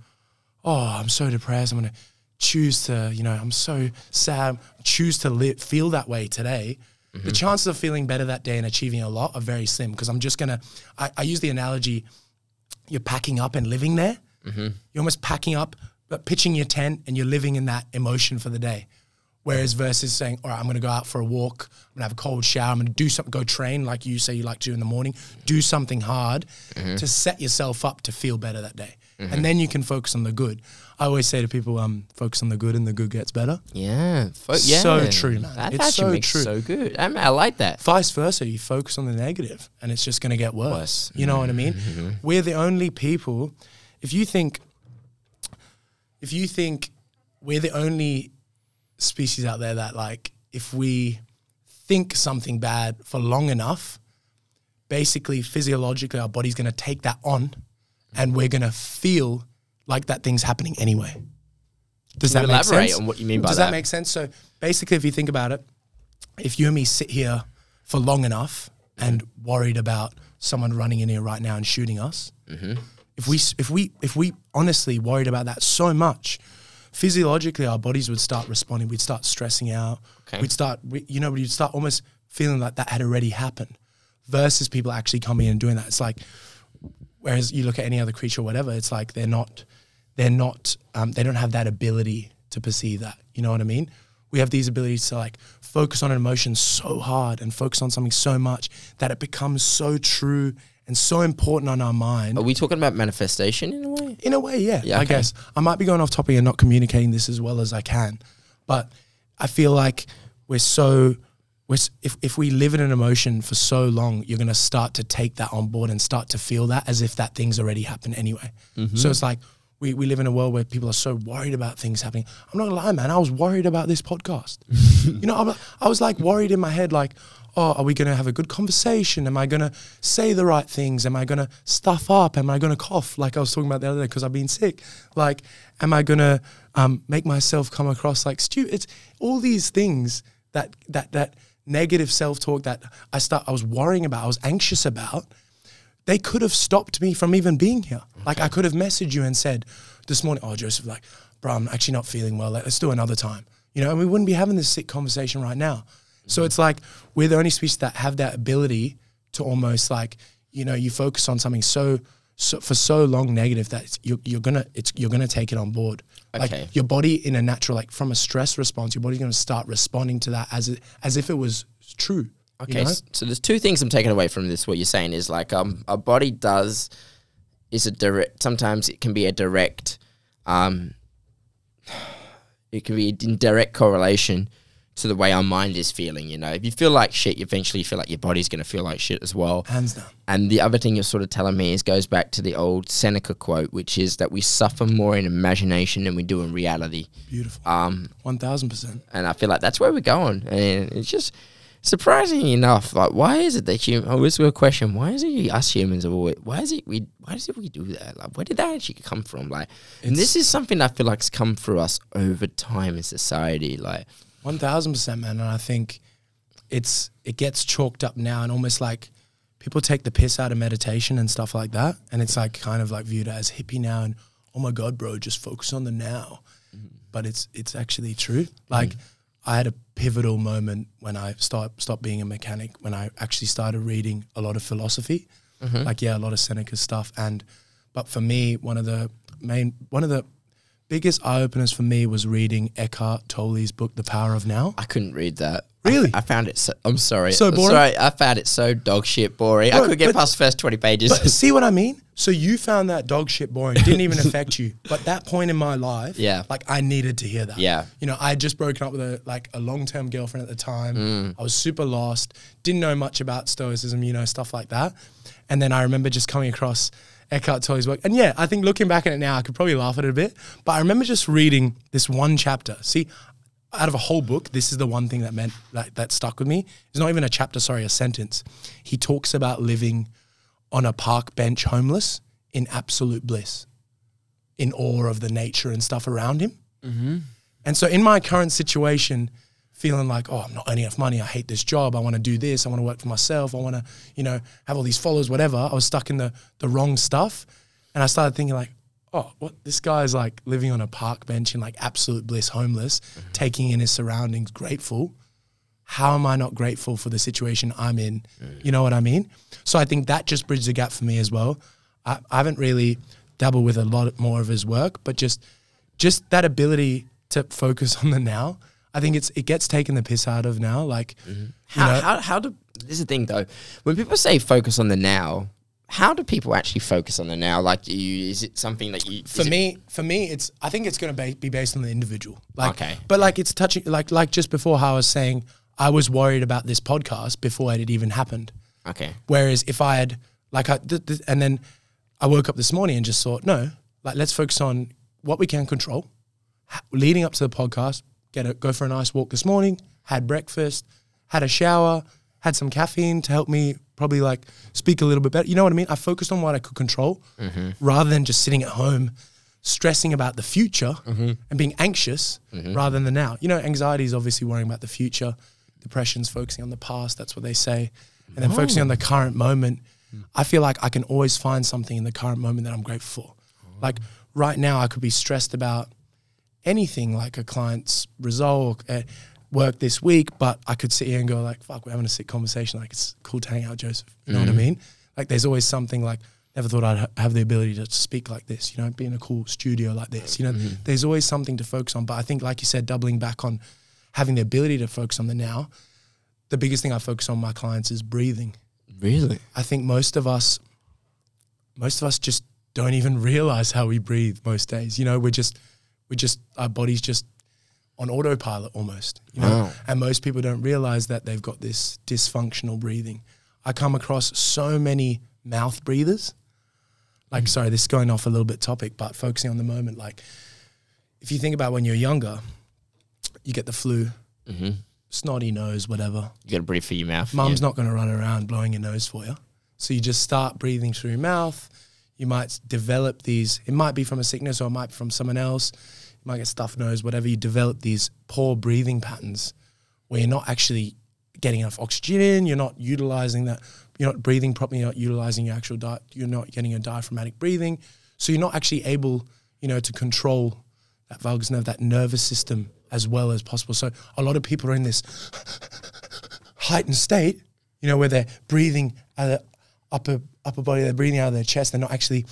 oh, I'm so depressed, I'm gonna choose to, you know, I'm so sad, choose to live, feel that way today. Mm-hmm. The chances of feeling better that day and achieving a lot are very slim because I'm just gonna. I, I use the analogy, you're packing up and living there. Mm-hmm. You're almost packing up, but pitching your tent and you're living in that emotion for the day. Whereas versus saying, all right, I'm going to go out for a walk, I'm going to have a cold shower, I'm going to do something, go train like you say you like to do in the morning, do something hard Mm-hmm. to set yourself up to feel better that day. And then you can focus on the good. I always say to people, um, focus on the good and the good gets better. Yeah. Fo- yeah. So true, man. That It's so true. so good. I, mean, I like that. Vice versa, you focus on the negative and it's just going to get worse. Worse. You know what I mean? Mm-hmm. We're the only people, if you think, if you think we're the only species out there that like, if we think something bad for long enough, basically physiologically our body's going to take that on and we're going to feel like that thing's happening anyway. Does Can that you make elaborate sense? on what you mean by Does that? that make sense? So basically, if you think about it, if you and me sit here for long enough and worried about someone running in here right now and shooting us, Mm-hmm. If we if we if we honestly worried about that so much, physiologically our bodies would start responding. We'd start stressing out. Okay. We'd start, we, you know, we'd start almost feeling like that had already happened. Versus people actually coming in and doing that. It's like, whereas you look at any other creature or whatever, it's like they're not, they're not, um, they don't have that ability to perceive that. You know what I mean? We have these abilities to like focus on an emotion so hard and focus on something so much that it becomes so true and so important on our mind. Are we talking about manifestation in a way? In a way, yeah. Yeah, I okay. guess I might be going off topic and not communicating this as well as I can, but I feel like we're so. We're, if, if we live in an emotion for so long, you're going to start to take that on board and start to feel that as if that thing's already happened anyway. Mm-hmm. So it's like we, we live in a world where people are so worried about things happening. I'm not to lie, man. I was worried about this podcast. you know, I'm, I was like worried in my head, like, oh, are we going to have a good conversation? Am I going to say the right things? Am I going to stuff up? Am I going to cough like I was talking about the other day because I've been sick? Like, am I going to um, make myself come across like stupid? It's all these things that that that negative self talk that I start I was worrying about, I was anxious about. They could have stopped me from even being here. Like I could have messaged you and said this morning, oh Joseph, like, bro, I'm actually not feeling well. Like, let's do another time. You know, and we wouldn't be having this sick conversation right now. So it's like we're the only species that have that ability to almost like, you know, you focus on something so, so for so long negative that you're, you're gonna it's you're gonna take it on board. Okay. Like your body in a natural like from a stress response, your body's gonna start responding to that as it, as if it was true. you Okay, know? so there's two things I'm taking away from this. What you're saying is like um, our body does is a direct. Sometimes it can be a direct. Um, it can be in direct correlation to the way our mind is feeling. You know, if you feel like shit, you eventually feel like your body's going to feel like shit as well. Hands down. And the other thing you're sort of telling me is goes back to the old Seneca quote, which is that we suffer more in imagination than we do in reality. Beautiful. Um, One thousand percent. and I feel like that's where we're going. And it's just surprisingly enough, like why is it that you? I always a question: Why is it us humans are always? Why is it we? Why is it we do that? Like, where did that actually come from? Like, and this is something I feel like's come through us over time in society. Like, One thousand percent, man. And I think it's it gets chalked up now and almost like people take the piss out of meditation and stuff like that. And it's like kind of like viewed as hippie now and oh my god, bro, just focus on the now. Mm-hmm. But it's it's actually true. Like mm. I had a pivotal moment when I start stopped being a mechanic when I actually started reading a lot of philosophy. Mm-hmm. Like yeah, a lot of Seneca stuff. And but for me, one of the main one of the biggest eye openers for me was reading Eckhart Tolle's book, The Power of Now. I couldn't read that. I- Really? I, found it. So, I'm sorry. So boring? Sorry, I found it so dog shit boring. I could get but- past the first twenty pages. But see what I mean? So you found that dog shit boring, didn't even affect you. But that point in my life, Yeah. like I needed to hear that. Yeah. You know, I had just broken up with a like a long term girlfriend at the time. Mm. I was super lost, didn't know much about stoicism, you know, stuff like that. And then I remember just coming across Eckhart Tolle's work. And yeah, I think looking back at it now, I could probably laugh at it a bit. But I remember just reading this one chapter. See, out of a whole book, this is the one thing that meant that, that stuck with me. It's not even a chapter, sorry, a sentence. He talks about living on a park bench homeless in absolute bliss, in awe of the nature and stuff around him. Mm-hmm. And so, in my current situation, feeling like, oh, I'm not earning enough money. I hate this job. I want to do this. I want to work for myself. I want to, you know, have all these followers, whatever. I was stuck in the the wrong stuff, and I started thinking like, oh, what this guy is like living on a park bench in like absolute bliss, homeless, mm-hmm. taking in his surroundings, grateful. How am I not grateful for the situation I'm in? You know what I mean? So I think that just bridges the gap for me as well. I, I haven't really dabbled with a lot more of his work, but just just that ability to focus on the now. I think it's it gets taken the piss out of now. Like, mm-hmm. you How, know, how, how do this is the thing though? When people say focus on the now, how do people actually focus on the now? Like, you, is it something that you for me, for me, it's I think it's going to be, be based on the individual. Like, Okay. but like it's touching like like just before how I was saying I was worried about this podcast before it had even happened. Okay, Whereas if I had like I th- th- and then I woke up this morning and just thought, no, like let's focus on what we can control. Leading up to the podcast, get a go for a nice walk this morning, had breakfast, had a shower, had some caffeine to help me probably like speak a little bit better. You know what I mean? I focused on what I could control mm-hmm. rather than just sitting at home stressing about the future mm-hmm. and being anxious mm-hmm. rather than the now. You know, anxiety is obviously worrying about the future. Depression's focusing on the past. That's what they say. And then focusing on the oh. current moment. Hmm. I feel like I can always find something in the current moment that I'm grateful for. Oh. Like right now, I could be stressed about anything like a client's result at work this week, but I could sit here and go like, fuck, we're having a sick conversation. Like it's cool to hang out, Joseph. You know what I mm. mean? Like there's always something like, never thought I'd ha- have the ability to speak like this, you know, be in a cool studio like this. You know, mm. there's always something to focus on. But I think, like you said, doubling back on having the ability to focus on the now, the biggest thing I focus on my clients is breathing. Really? I think most of us, most of us just don't even realize how we breathe most days. You know, we're just, we're just, our body's just on autopilot almost. You know, Wow. and most people don't realize that they've got this dysfunctional breathing. I come across so many mouth breathers. Like, sorry, this is going off a little bit topic, but focusing on the moment. Like, if you think about when you're younger, you get the flu, Mm-hmm. snotty nose, whatever. You got to breathe through your mouth. Mum's yeah. not going to run around blowing your nose for you. So you just start breathing through your mouth. You might develop these, it might be from a sickness or it might be from someone else. Might get stuffed nose, whatever. You develop these poor breathing patterns where you're not actually getting enough oxygen in, you're not utilizing that, you're not breathing properly, you're not utilizing your actual diet, you're not getting a diaphragmatic breathing. So you're not actually able, you know, to control that vagus nerve, that nervous system as well as possible. So a lot of people are in this heightened state, you know, where they're breathing out of upper upper body, they're breathing out of their chest, they're not actually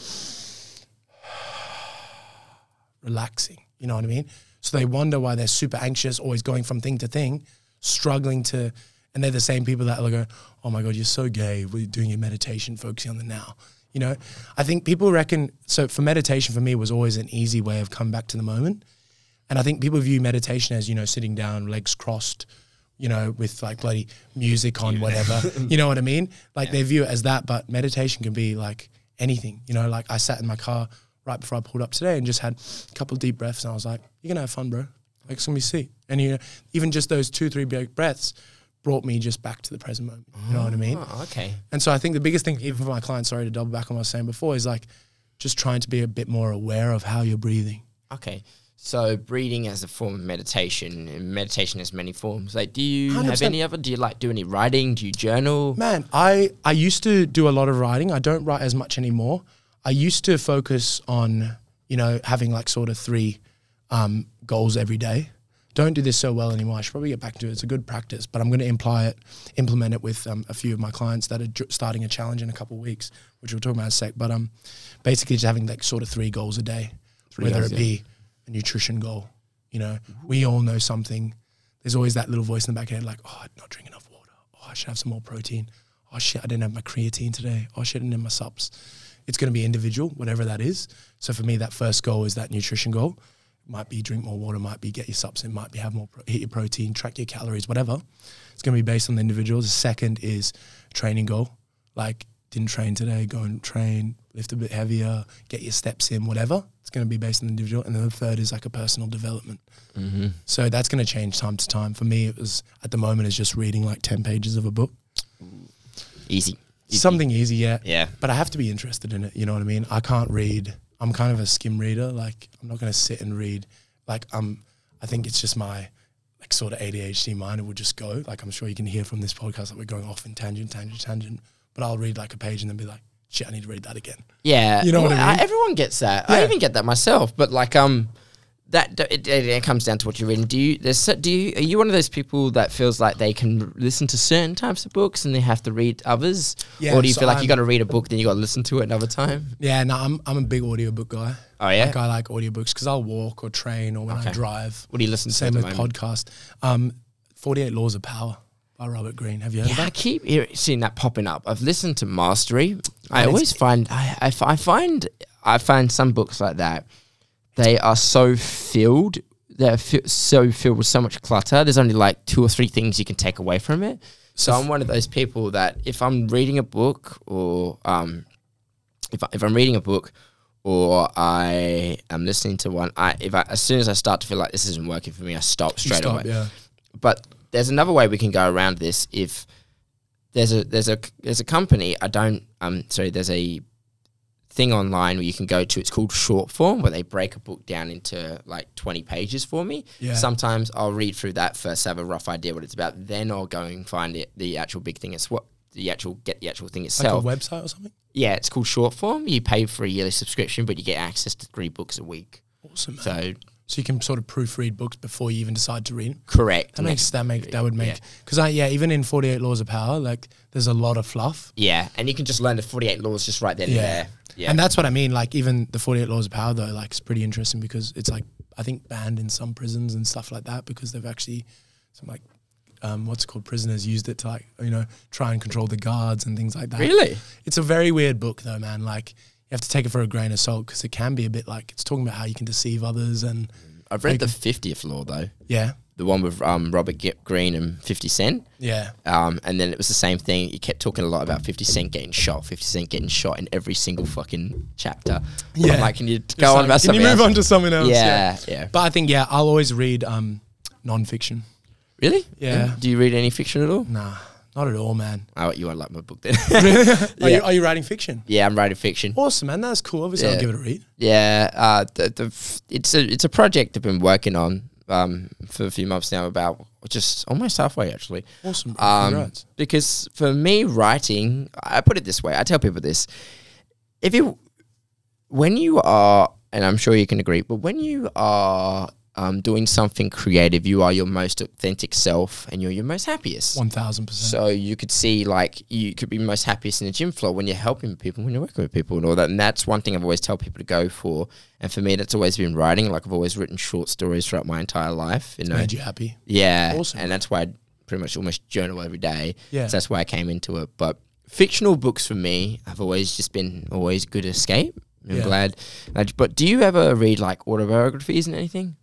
relaxing. You know what I mean? So they wonder why they're super anxious, always going from thing to thing, struggling to and they're the same people that are going, Oh my God, you're so gay. We're doing your meditation, focusing on the now. You know, I think people reckon so for meditation for me was always an easy way of coming back to the moment. And I think people view meditation as, you know, sitting down, legs crossed, you know, with like bloody music on, whatever. you know what I mean? Like they view it as that, but meditation can be like anything. You know, like I sat in my car right before I pulled up today and just had a couple of deep breaths and I was like, You're gonna have fun, bro. Like it's gonna be sweet. And you know, even just those two, three big breaths brought me just back to the present moment. You know what I mean? Oh, okay. And so I think the biggest thing, even for my clients, sorry to double back on what I was saying before, is like just trying to be a bit more aware of how you're breathing. Okay. So breathing as a form of meditation, and meditation has many forms. Like, do you have 100%. any other? Do you like do any writing? Do you journal? Man, I, I used to do a lot of writing. I don't write as much anymore. I used to focus on, you know, having like sort of three um, goals every day. Don't do this so well anymore. I should probably get back to it. It's a good practice, but I'm going to imply it, implement it with um, a few of my clients that are starting a challenge in a couple of weeks, which we'll talk about in a sec. But um, basically, just having like sort of three goals a day, whether goals, it be a nutrition goal. You know, we all know something. There's always that little voice in the back of your head, like, oh, I'm not drinking enough water. Oh, I should have some more protein. Oh shit, I didn't have my creatine today. Oh shit, I didn't have my subs. It's going to be individual, whatever that is. So for me, that first goal is that nutrition goal. Might be drink more water, might be get your subs in, might be have more hit your protein, track your calories, whatever. It's going to be based on the individuals. The second is training goal, like didn't train today, go and train, lift a bit heavier, get your steps in, whatever. It's going to be based on the individual. And then the third is like a personal development. Mm-hmm. So that's going to change time to time. For me, it was at the moment is just reading like ten pages of a book. Easy. Something easy, yeah. Yeah. But I have to be interested in it. You know what I mean? I can't read. I'm kind of a skim reader. Like I'm not going to sit and read. Like I'm. I think it's just my like sort of ADHD mind. It will just go. Like I'm sure you can hear from this podcast that we're going off in tangent, tangent, tangent. But I'll read like a page and then be like, shit, I need to read that again. Yeah, You know what I Well, mean? everyone gets that. I even get that myself. But like, um, that it, it, it comes down to what you're reading. Do you? There's, do you? Are you one of those people that feels like they can listen to certain types of books and they have to read others, Yeah, or do you so feel like I'm- you got to read a book then you got to listen to it another time? Yeah, no, I'm I'm a big audiobook guy. Oh yeah. Like I like audiobooks because I'll walk or train or when I drive. What do you listen to? Same with podcast. Um, Forty Eight Laws of Power by Robert Greene. Have you heard Yeah, of I keep hear, seeing that popping up. I've listened to Mastery. I always find I I find I find some books like that. They are so filled. They're fi- so filled with so much clutter. There's only like two or three things you can take away from it. So I'm one of those people that if I'm reading a book or um, if I, if I'm reading a book or I am listening to one, I if I, as soon as I start to feel like this isn't working for me, I stop straight stop, away Yeah. but there's another way we can go around this if there's a there's a there's a company I don't um sorry there's a thing online where you can go to. It's called Shortform, where they break a book down into like 20 pages for me. Yeah. Sometimes I'll read through that first, have a rough idea what it's about. Then I'll go and find it, the actual big thing. It's what the actual get the actual thing Like itself. a website or something. yeah, it's called Shortform. You pay for a yearly subscription, but you get access to three books a week. Awesome. Man. So So you can sort of proofread books before you even decide to read them. correct. That makes that make that would make because I yeah even in Forty Eight Laws of Power like there's a lot of fluff. Yeah, and you can just learn the 48 laws just right then and there. Yeah. And that's what I mean. Like even the Forty Eight Laws of Power though, like it's pretty interesting because it's like I think banned in some prisons and stuff like that because they've actually some like um, what's it called prisoners used it to like you know try and control the guards and things like that. really? It's a very weird book though, man. Like you have to take it for a grain of salt because it can be a bit like it's talking about how you can deceive others and I've read the 50th law though. yeah, The one with um, Robert Ge- Greene and 50 Cent. yeah. Um, and then it was the same thing. You kept talking a lot about 50 Cent getting shot, 50 Cent getting shot in every single fucking chapter. Yeah. I'm like, can you Just go on like, about Can you move else? on to something else? Yeah, yeah. But I think yeah, I'll always read um, non-fiction. Really? Yeah. Do you read any fiction at all? Nah, not at all, man. Oh, you won't like my book then. Are, you, are you writing fiction? yeah, I'm writing fiction. Awesome, man. That's cool. Obviously, Yeah. I'll give it a read. Yeah, uh, the, the f- it's a it's a project I've been working on um, for a few months now. About just almost halfway actually. Awesome. Um, because for me, writing, I put it this way. I tell people this: if you, when you are, and I'm sure you can agree, but when you are um, doing something creative, you are your most authentic self, and you're your most happiest. One thousand percent. So you could see like you could be most happiest in the gym floor when you're helping people, when you're working with people and all that. And that's one thing I've always tell people to go for. And for me, that's always been writing. Like I've always written short stories throughout my entire life. You know, Made you happy. yeah, Awesome. and that's why I pretty much almost journal every day. Yeah. so that's why I came into it. But fictional books for me have always just been always good escape. I'm Yeah. glad. glad- But do you ever read like autobiographies and anything?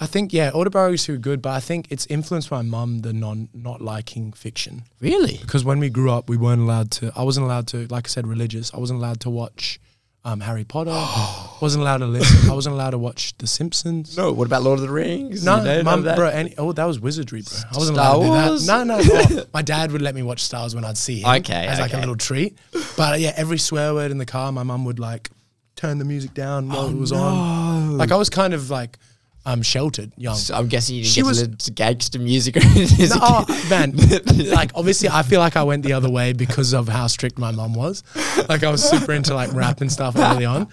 I think yeah, autobiographies are good, but I think it's influenced by mum the non not liking fiction Really? because when we grew up, we weren't allowed to. I wasn't allowed to, like I said, religious. I wasn't allowed to watch um, Harry Potter. wasn't allowed to listen. I wasn't allowed to watch The Simpsons. No. What about Lord of the Rings? No, mum, bro. Any, oh, that was wizardry, bro. I wasn't Star allowed to Wars? do that. No, no. oh, my dad would let me watch Star Wars when I'd see him. Okay, as like a little treat. But yeah, every swear word in the car, my mum would like turn the music down while it was on. Like I was kind of like um sheltered young. So I'm guessing you didn't She get was- to listen to gangster music or anything. No, oh, man, like obviously, I feel like I went the other way because of how strict my mum was. Like I was super into like rap and stuff early on,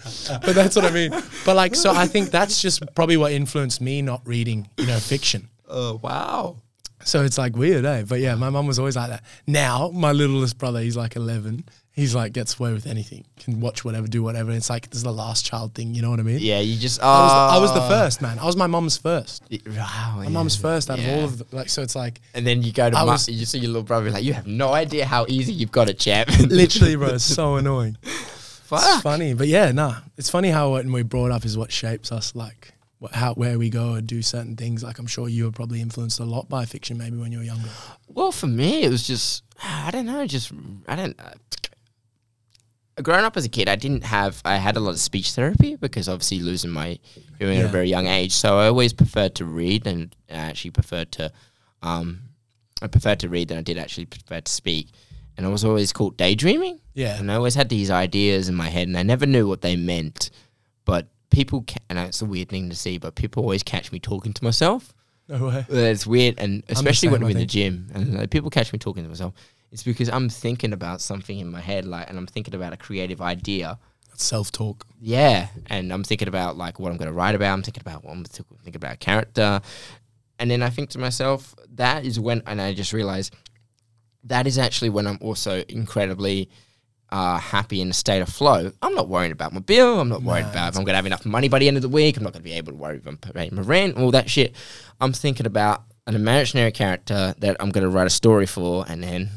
but that's what I mean. But like, so I think that's just probably what influenced me not reading, you know, fiction. Oh wow. So it's like weird, eh? But yeah, my mum was always like that. Now my littlest brother, he's like eleven. He's like gets away with anything, can watch whatever, do whatever. It's like this is the last child thing. You know what I mean? Yeah, you just. Oh, I was, the, I was the first man. I was my mum's first. Wow. My mum's first out of all of the, like. So it's like And then you go to I mu- was- you see your little brother like you have no idea how easy you've got it, champ. literally, bro. It's so annoying. It's funny, but yeah, nah. It's funny how when we brought up is what shapes us, like what, how where we go and do certain things. Like I'm sure you were probably influenced a lot by fiction, maybe when you were younger. Well, for me, it was just I don't know, just I don't. Uh, growing up as a kid, I didn't have I had a lot of speech therapy because obviously losing my hearing at a very young age. So I always preferred to read, and I actually preferred to, um, I preferred to read than I did actually prefer to speak. And I was always called daydreaming. Yeah, And I always had these ideas in my head, and I never knew what they meant. But people, ca- and it's a weird thing to see, but people always catch me talking to myself. no way. It's weird, and especially when I'm in the gym, and like, people catch me talking to myself. It's because I'm thinking about something in my head, like, and I'm thinking about a creative idea. That's self talk. Yeah, and I'm thinking about like what I'm going to write about. I'm thinking about what I'm th- thinking about a character, and then I think to myself, that is when, and I just realize that is actually when I'm also incredibly uh, happy in a state of flow. I'm not worrying about my bill. I'm not worried Nah, about if I'm going to have enough money by the end of the week. I'm not going to be able to worry if I'm paying my rent, all that shit. I'm thinking about an imaginary character that I'm going to write a story for, and then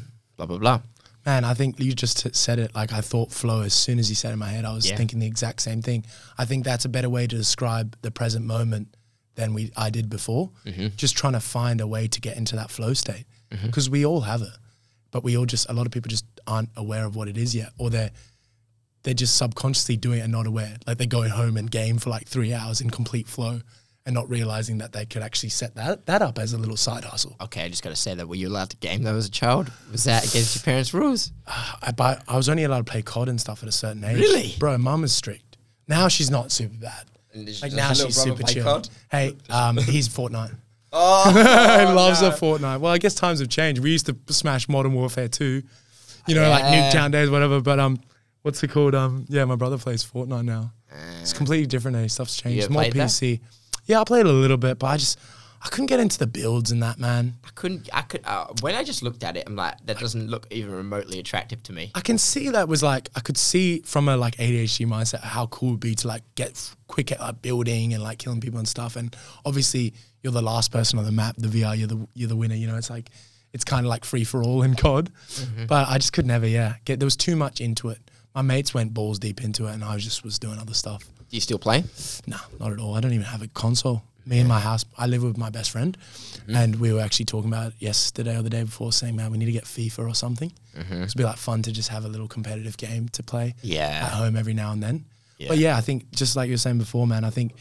blah blah blah. Man, I think you just said it like I thought flow as soon as you said it in my head. I was Yeah. thinking the exact same thing. I think that's a better way to describe the present moment than we I did before. Mm-hmm. Just trying to find a way to get into that flow state mm-hmm. because we all have it, but we all just a lot of people just aren't aware of what it is yet, or they're they're just subconsciously doing it and not aware. Like they're going home and game for like three hours in complete flow, and not realizing that they could actually set that that up as a little side hustle. Okay, I just got to say that. Were you allowed to game though as a child? Was that against your parents' rules? I buy, I was only allowed to play COD and stuff at a certain age. Really? bro? Mum is strict. Now she's not super bad. Like now she's super chill. Hey, um, he's Fortnite. Oh, he loves a Fortnite. Well, I guess times have changed. We used to smash Modern Warfare 2, you know, like Yeah. Nuketown days, whatever. But um, what's it called? Um, yeah, my brother plays Fortnite now. It's completely different. Eh? Stuff's changed. More PC. that? Yeah, I played a little bit, but I just I couldn't get into the builds and that man. I couldn't. I could. Uh, when I just looked at it, I'm like, that doesn't look even remotely attractive to me. I can see that was like I could see from a like ADHD mindset how cool it would be to like get f- quick at like building and like killing people and stuff. And obviously you're the last person on the map. The VR, you're the you're the winner. You know, it's like it's kind of like free for all in COD. But I just could never, yeah, get there was too much into it. My mates went balls deep into it, and I was just was doing other stuff. Do you still play? No, not at all. I don't even have a console. Me and my house, I live with my best friend, mm-hmm. and we were actually talking about yesterday or the day before, saying, "Man, we need to get FIFA or something." Mm-hmm. It'd be like fun to just have a little competitive game to play at home every now and then. Yeah. But yeah, I think just like you were saying before, man, I think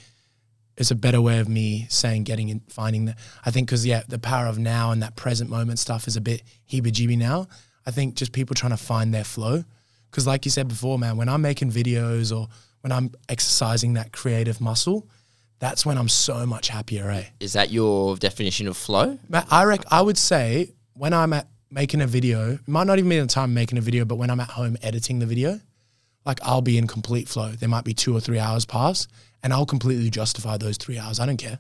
it's a better way of me saying getting and finding that. I think because yeah, the power of now and that present moment stuff is a bit heebie-jeebie now. I think just people trying to find their flow. Because like you said before, man, when I'm making videos or when I'm exercising that creative muscle, that's when I'm so much happier, eh? Is that your definition of flow? I rec- I would say when I'm at making a video, it might not even be the time making a video, but when I'm at home editing the video, like I'll be in complete flow. There might be two or three hours pass, and I'll completely justify those three hours. I don't care.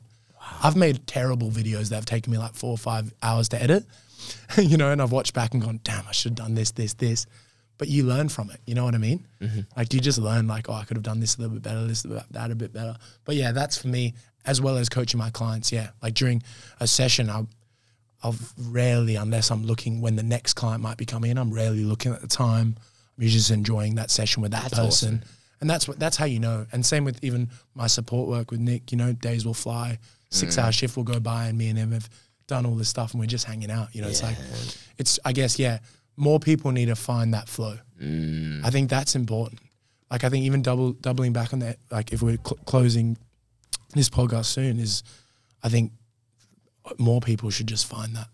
I've made terrible videos that have taken me like four or five hours to edit, you know, and I've watched back and gone, damn, I should have done this, this, this. But you learn from it. You know what I mean? Mm-hmm. Like you just learn, like, oh, I could have done this a little bit better, this, that a bit better. But yeah, that's for me, as well as coaching my clients. Yeah, like during a session, I I'll rarely, unless I'm looking when the next client might be coming in, I'm rarely looking at the time. I'm usually just enjoying that session with that That's person. And that's what that's how you know. And same with even my support work with Nick, you know, days will fly, six mm. hour shift will go by and me and him have done all this stuff and we're just hanging out. You know, it's like it's I guess, yeah, more people need to find that flow. I think that's important. Like I think even double doubling back on that, like if we're cl- closing this podcast soon, is I think more people should just find that.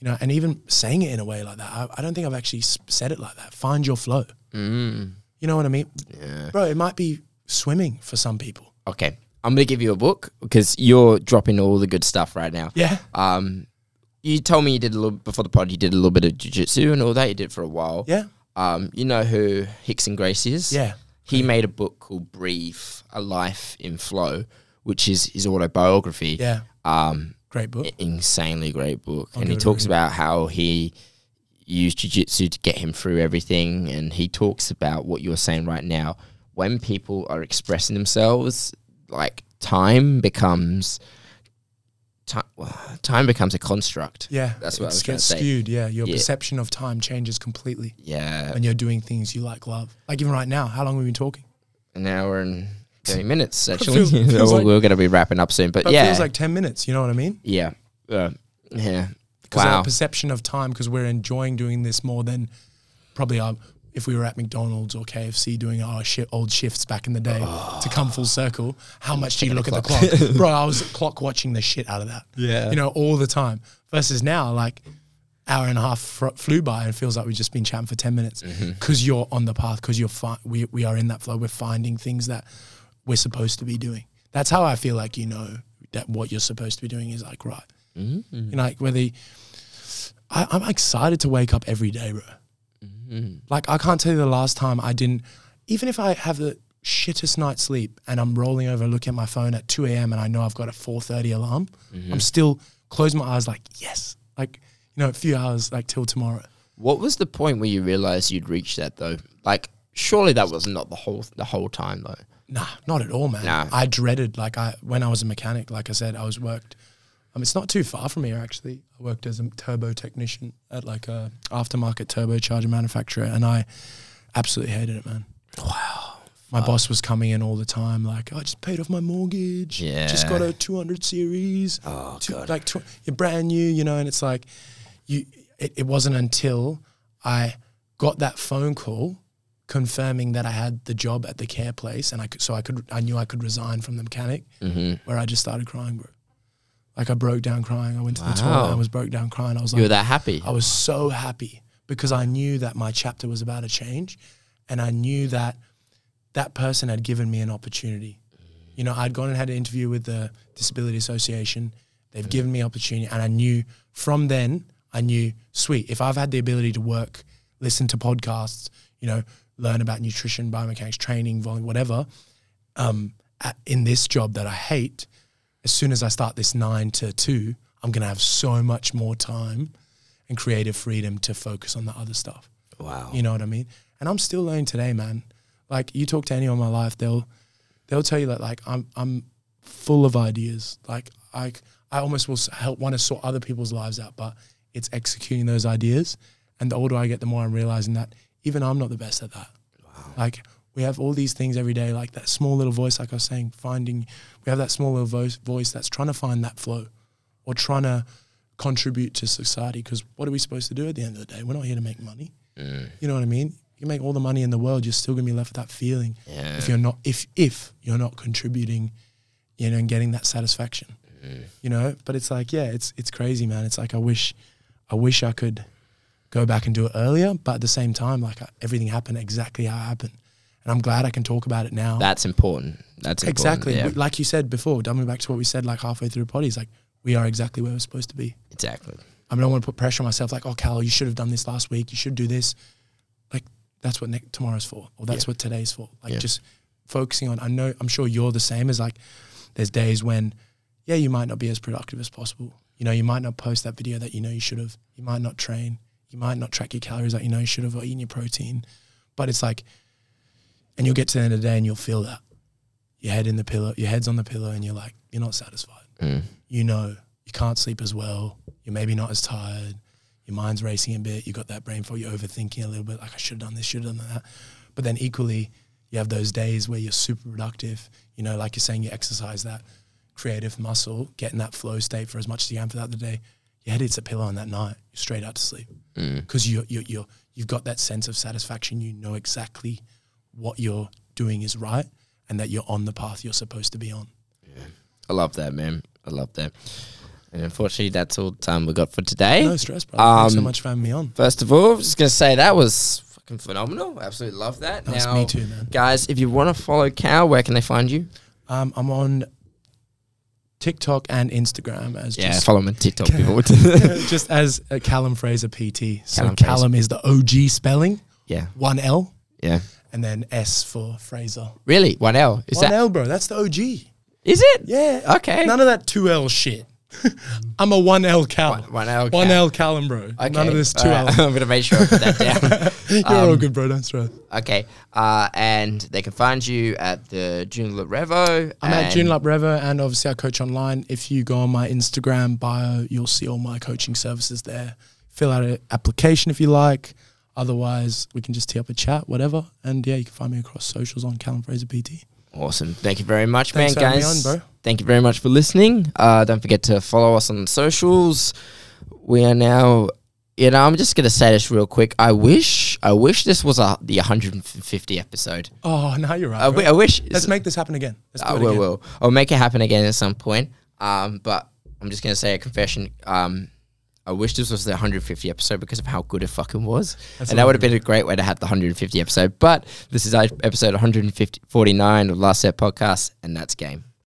You know, and even saying it in a way like that, I, I don't think I've actually said it like that. Find your flow. Mm. You know what I mean, Yeah. bro? It might be swimming for some people. Okay. I'm gonna give you a book because you're dropping all the good stuff right now. Yeah, Um, you told me you did a little before the pod. You did a little bit of jujitsu and all that. You did for a while. yeah, Um, you know who Rickson Gracie is? yeah. He made a book called Breathe: A Life in Flow, which is his autobiography. Yeah, Um, great book. insanely great book, I'll and he give it a talks about how he used jiu-jitsu to get him through everything, and he talks about what you're saying right now. When people are expressing themselves, like time becomes time. Time becomes a construct. Yeah, That's what I was gets to say. skewed. Yeah, your Yeah. perception of time changes completely Yeah, and you're doing things you like, love. Like even right now, how long have we been talking? an hour and thirty minutes actually. Feels- feels we're, like- we're gonna be wrapping up soon, but But yeah, it feels like ten minutes. You know what I mean? yeah, uh, yeah. Because Wow. our perception of time, because we're enjoying doing this more than probably our, if we were at McDonald's or KFC doing our shi old shifts back in the day to come full circle, how much do you look at the clock? Bro, I was clock watching the shit out of that. Yeah. You know, all the time. Versus now, like, hour and a half fr- flew by and it feels like we've just been chatting for 10 minutes Mm-hmm. because you're on the path, because you're fi- we, we are in that flow. We're finding things that we're supposed to be doing. That's how I feel like you know that what you're supposed to be doing is like right. Mm-hmm. You know, like whether I, I'm excited to wake up every day, bro. Mm-hmm. Like I can't tell you the last time I didn't. Even if I have the shittest night's sleep and I'm rolling over, looking at my phone at 2 a.m. and I know I've got a 4:30 alarm, Mm-hmm. I'm still close my eyes like yes, like you know, a few hours like till tomorrow. What was the point where you realized you'd reached that though? Like, surely that was not the whole the whole time though. Nah, not at all, man. Nah. I dreaded like I when I was a mechanic. Like I said, I was worked. Um, it's not too far from here actually. I worked as a turbo technician at like a aftermarket turbocharger manufacturer, and I absolutely hated it, man. Wow. My boss was coming in all the time, like I just paid off my mortgage. Yeah. Just got a 200 series. Oh two- god. like tw- you're brand new, you know, and it's like you. It, it wasn't until I got that phone call confirming that I had the job at the care place, and I could, so I could I knew I could resign from the mechanic. Mm-hmm. Where I just started crying, bro. Like I broke down crying. I went to the toilet. I was broke down crying. I was You were that happy. I was so happy because I knew that my chapter was about to change, and I knew that that person had given me an opportunity. You know, I'd gone and had an interview with the Disability Association. They've given me opportunity, and I knew from then I knew, sweet, if I've had the ability to work, listen to podcasts, you know, learn about nutrition, biomechanics, training, volume, whatever, um, at, in this job that I hate, as soon as I start this nine to two, I'm gonna have so much more time and creative freedom to focus on the other stuff. wow. You know what I mean? And I'm still learning today, man. Like you talk to anyone in my life, they'll they'll tell you that like I'm I'm full of ideas. Like I I almost will help want to sort other people's lives out, but it's executing those ideas. And the older I get, the more I'm realizing that even I'm not the best at that. Like we have all these things every day, like that small little voice, like I was saying, finding we have that small little voice voice that's trying to find that flow or trying to contribute to society. Because what are we supposed to do at the end of the day? We're not here to make money. Mm. You know what I mean? You make all the money in the world, you're still gonna be left with that feeling Yeah. if you're not if if you're not contributing, you know, and getting that satisfaction. Mm. You know? But it's like, yeah, it's it's crazy, man. It's like I wish I wish I could go back and do it earlier, but at the same time, like I, everything happened exactly how it happened. And I'm glad I can talk about it now. That's important. That's important. exactly. Yeah. Like you said before, coming back to what we said like halfway through potties, like we are exactly where we're supposed to be. Exactly. I mean, I don't want to put pressure on myself, like, oh, Cal, you should have done this last week. You should do this. Like, that's what ne- tomorrow's for, or that's Yeah. what today's for. Like, Yeah. just focusing on. I know, I'm sure you're the same as like, there's days when, yeah, you might not be as productive as possible. You know, you might not post that video that you know you should have. You might not train. You might not track your calories that you know you should have, or eating your protein. But it's like, and you'll get to the end of the day and you'll feel that your head in the pillow, your head's on the pillow, and you're like, you're not satisfied Mm. you know you can't sleep as well. You're maybe not as tired. Your mind's racing a bit. You got that brain fog. You're overthinking a little bit. Like I should have done this, should have done that. But then equally, you have those days where you're super productive. You know, like you're saying, you exercise that creative muscle, get in that flow state for as much as you can throughout the day. Your head hits a pillow on that night. You're straight out to sleep Mm. because you you you you've got that sense of satisfaction. You know exactly what you're doing is right, and that you're on the path you're supposed to be on. I love that, man. I love that. And unfortunately, that's all the time we got for today. No stress, bro. Thanks so Um, much for having me on. First of all, just gonna say that was fucking phenomenal. Absolutely love that. Nice, now, me too, man. guys, if you want to follow Cal, where can they find you? Um, I'm on TikTok and Instagram as Yeah, just, follow me on TikTok, people. just as uh, Calum Fraser PT. So Calum Calum, is the OG spelling, yeah, one L, yeah. And then S for Fraser. Really, one L. Is one that? L, bro. That's the OG. Is it? Yeah. Okay. None of that two L shit. I'm a one L Cal. One, one L. One Cal. L Calum, bro. Okay. None of this two all right. L. I'm gonna make sure I put that down. You're all Um, good, bro. Don't stress. Okay. Uh, and they can find you at the Joondalup Revo. I'm at Joondalup Revo, and obviously I coach online. If you go on my Instagram bio, you'll see all my coaching services there. Fill out an application if you like. Otherwise, we can just tee up a chat, whatever. And yeah, you can find me across socials on Calum Fraser PT. Awesome. Thank you very much, Thanks man, for having me guys. on, bro. Thank you very much for listening. Uh, don't forget to follow us on socials. We are now, you know, I'm just gonna say this real quick. I wish, I wish this was a, the 150 episode. Oh, no, you're right. I, wi- I wish. Let's make this happen again. Let's do I it will, again. will. I'll make it happen again at some point. Um, but I'm just gonna say a confession. Um, I wish this was the 150 episode because of how good it fucking was, That's and that would have been a great way to have the 150 episode. But this is episode 149 of Last Set Podcast, and that's game.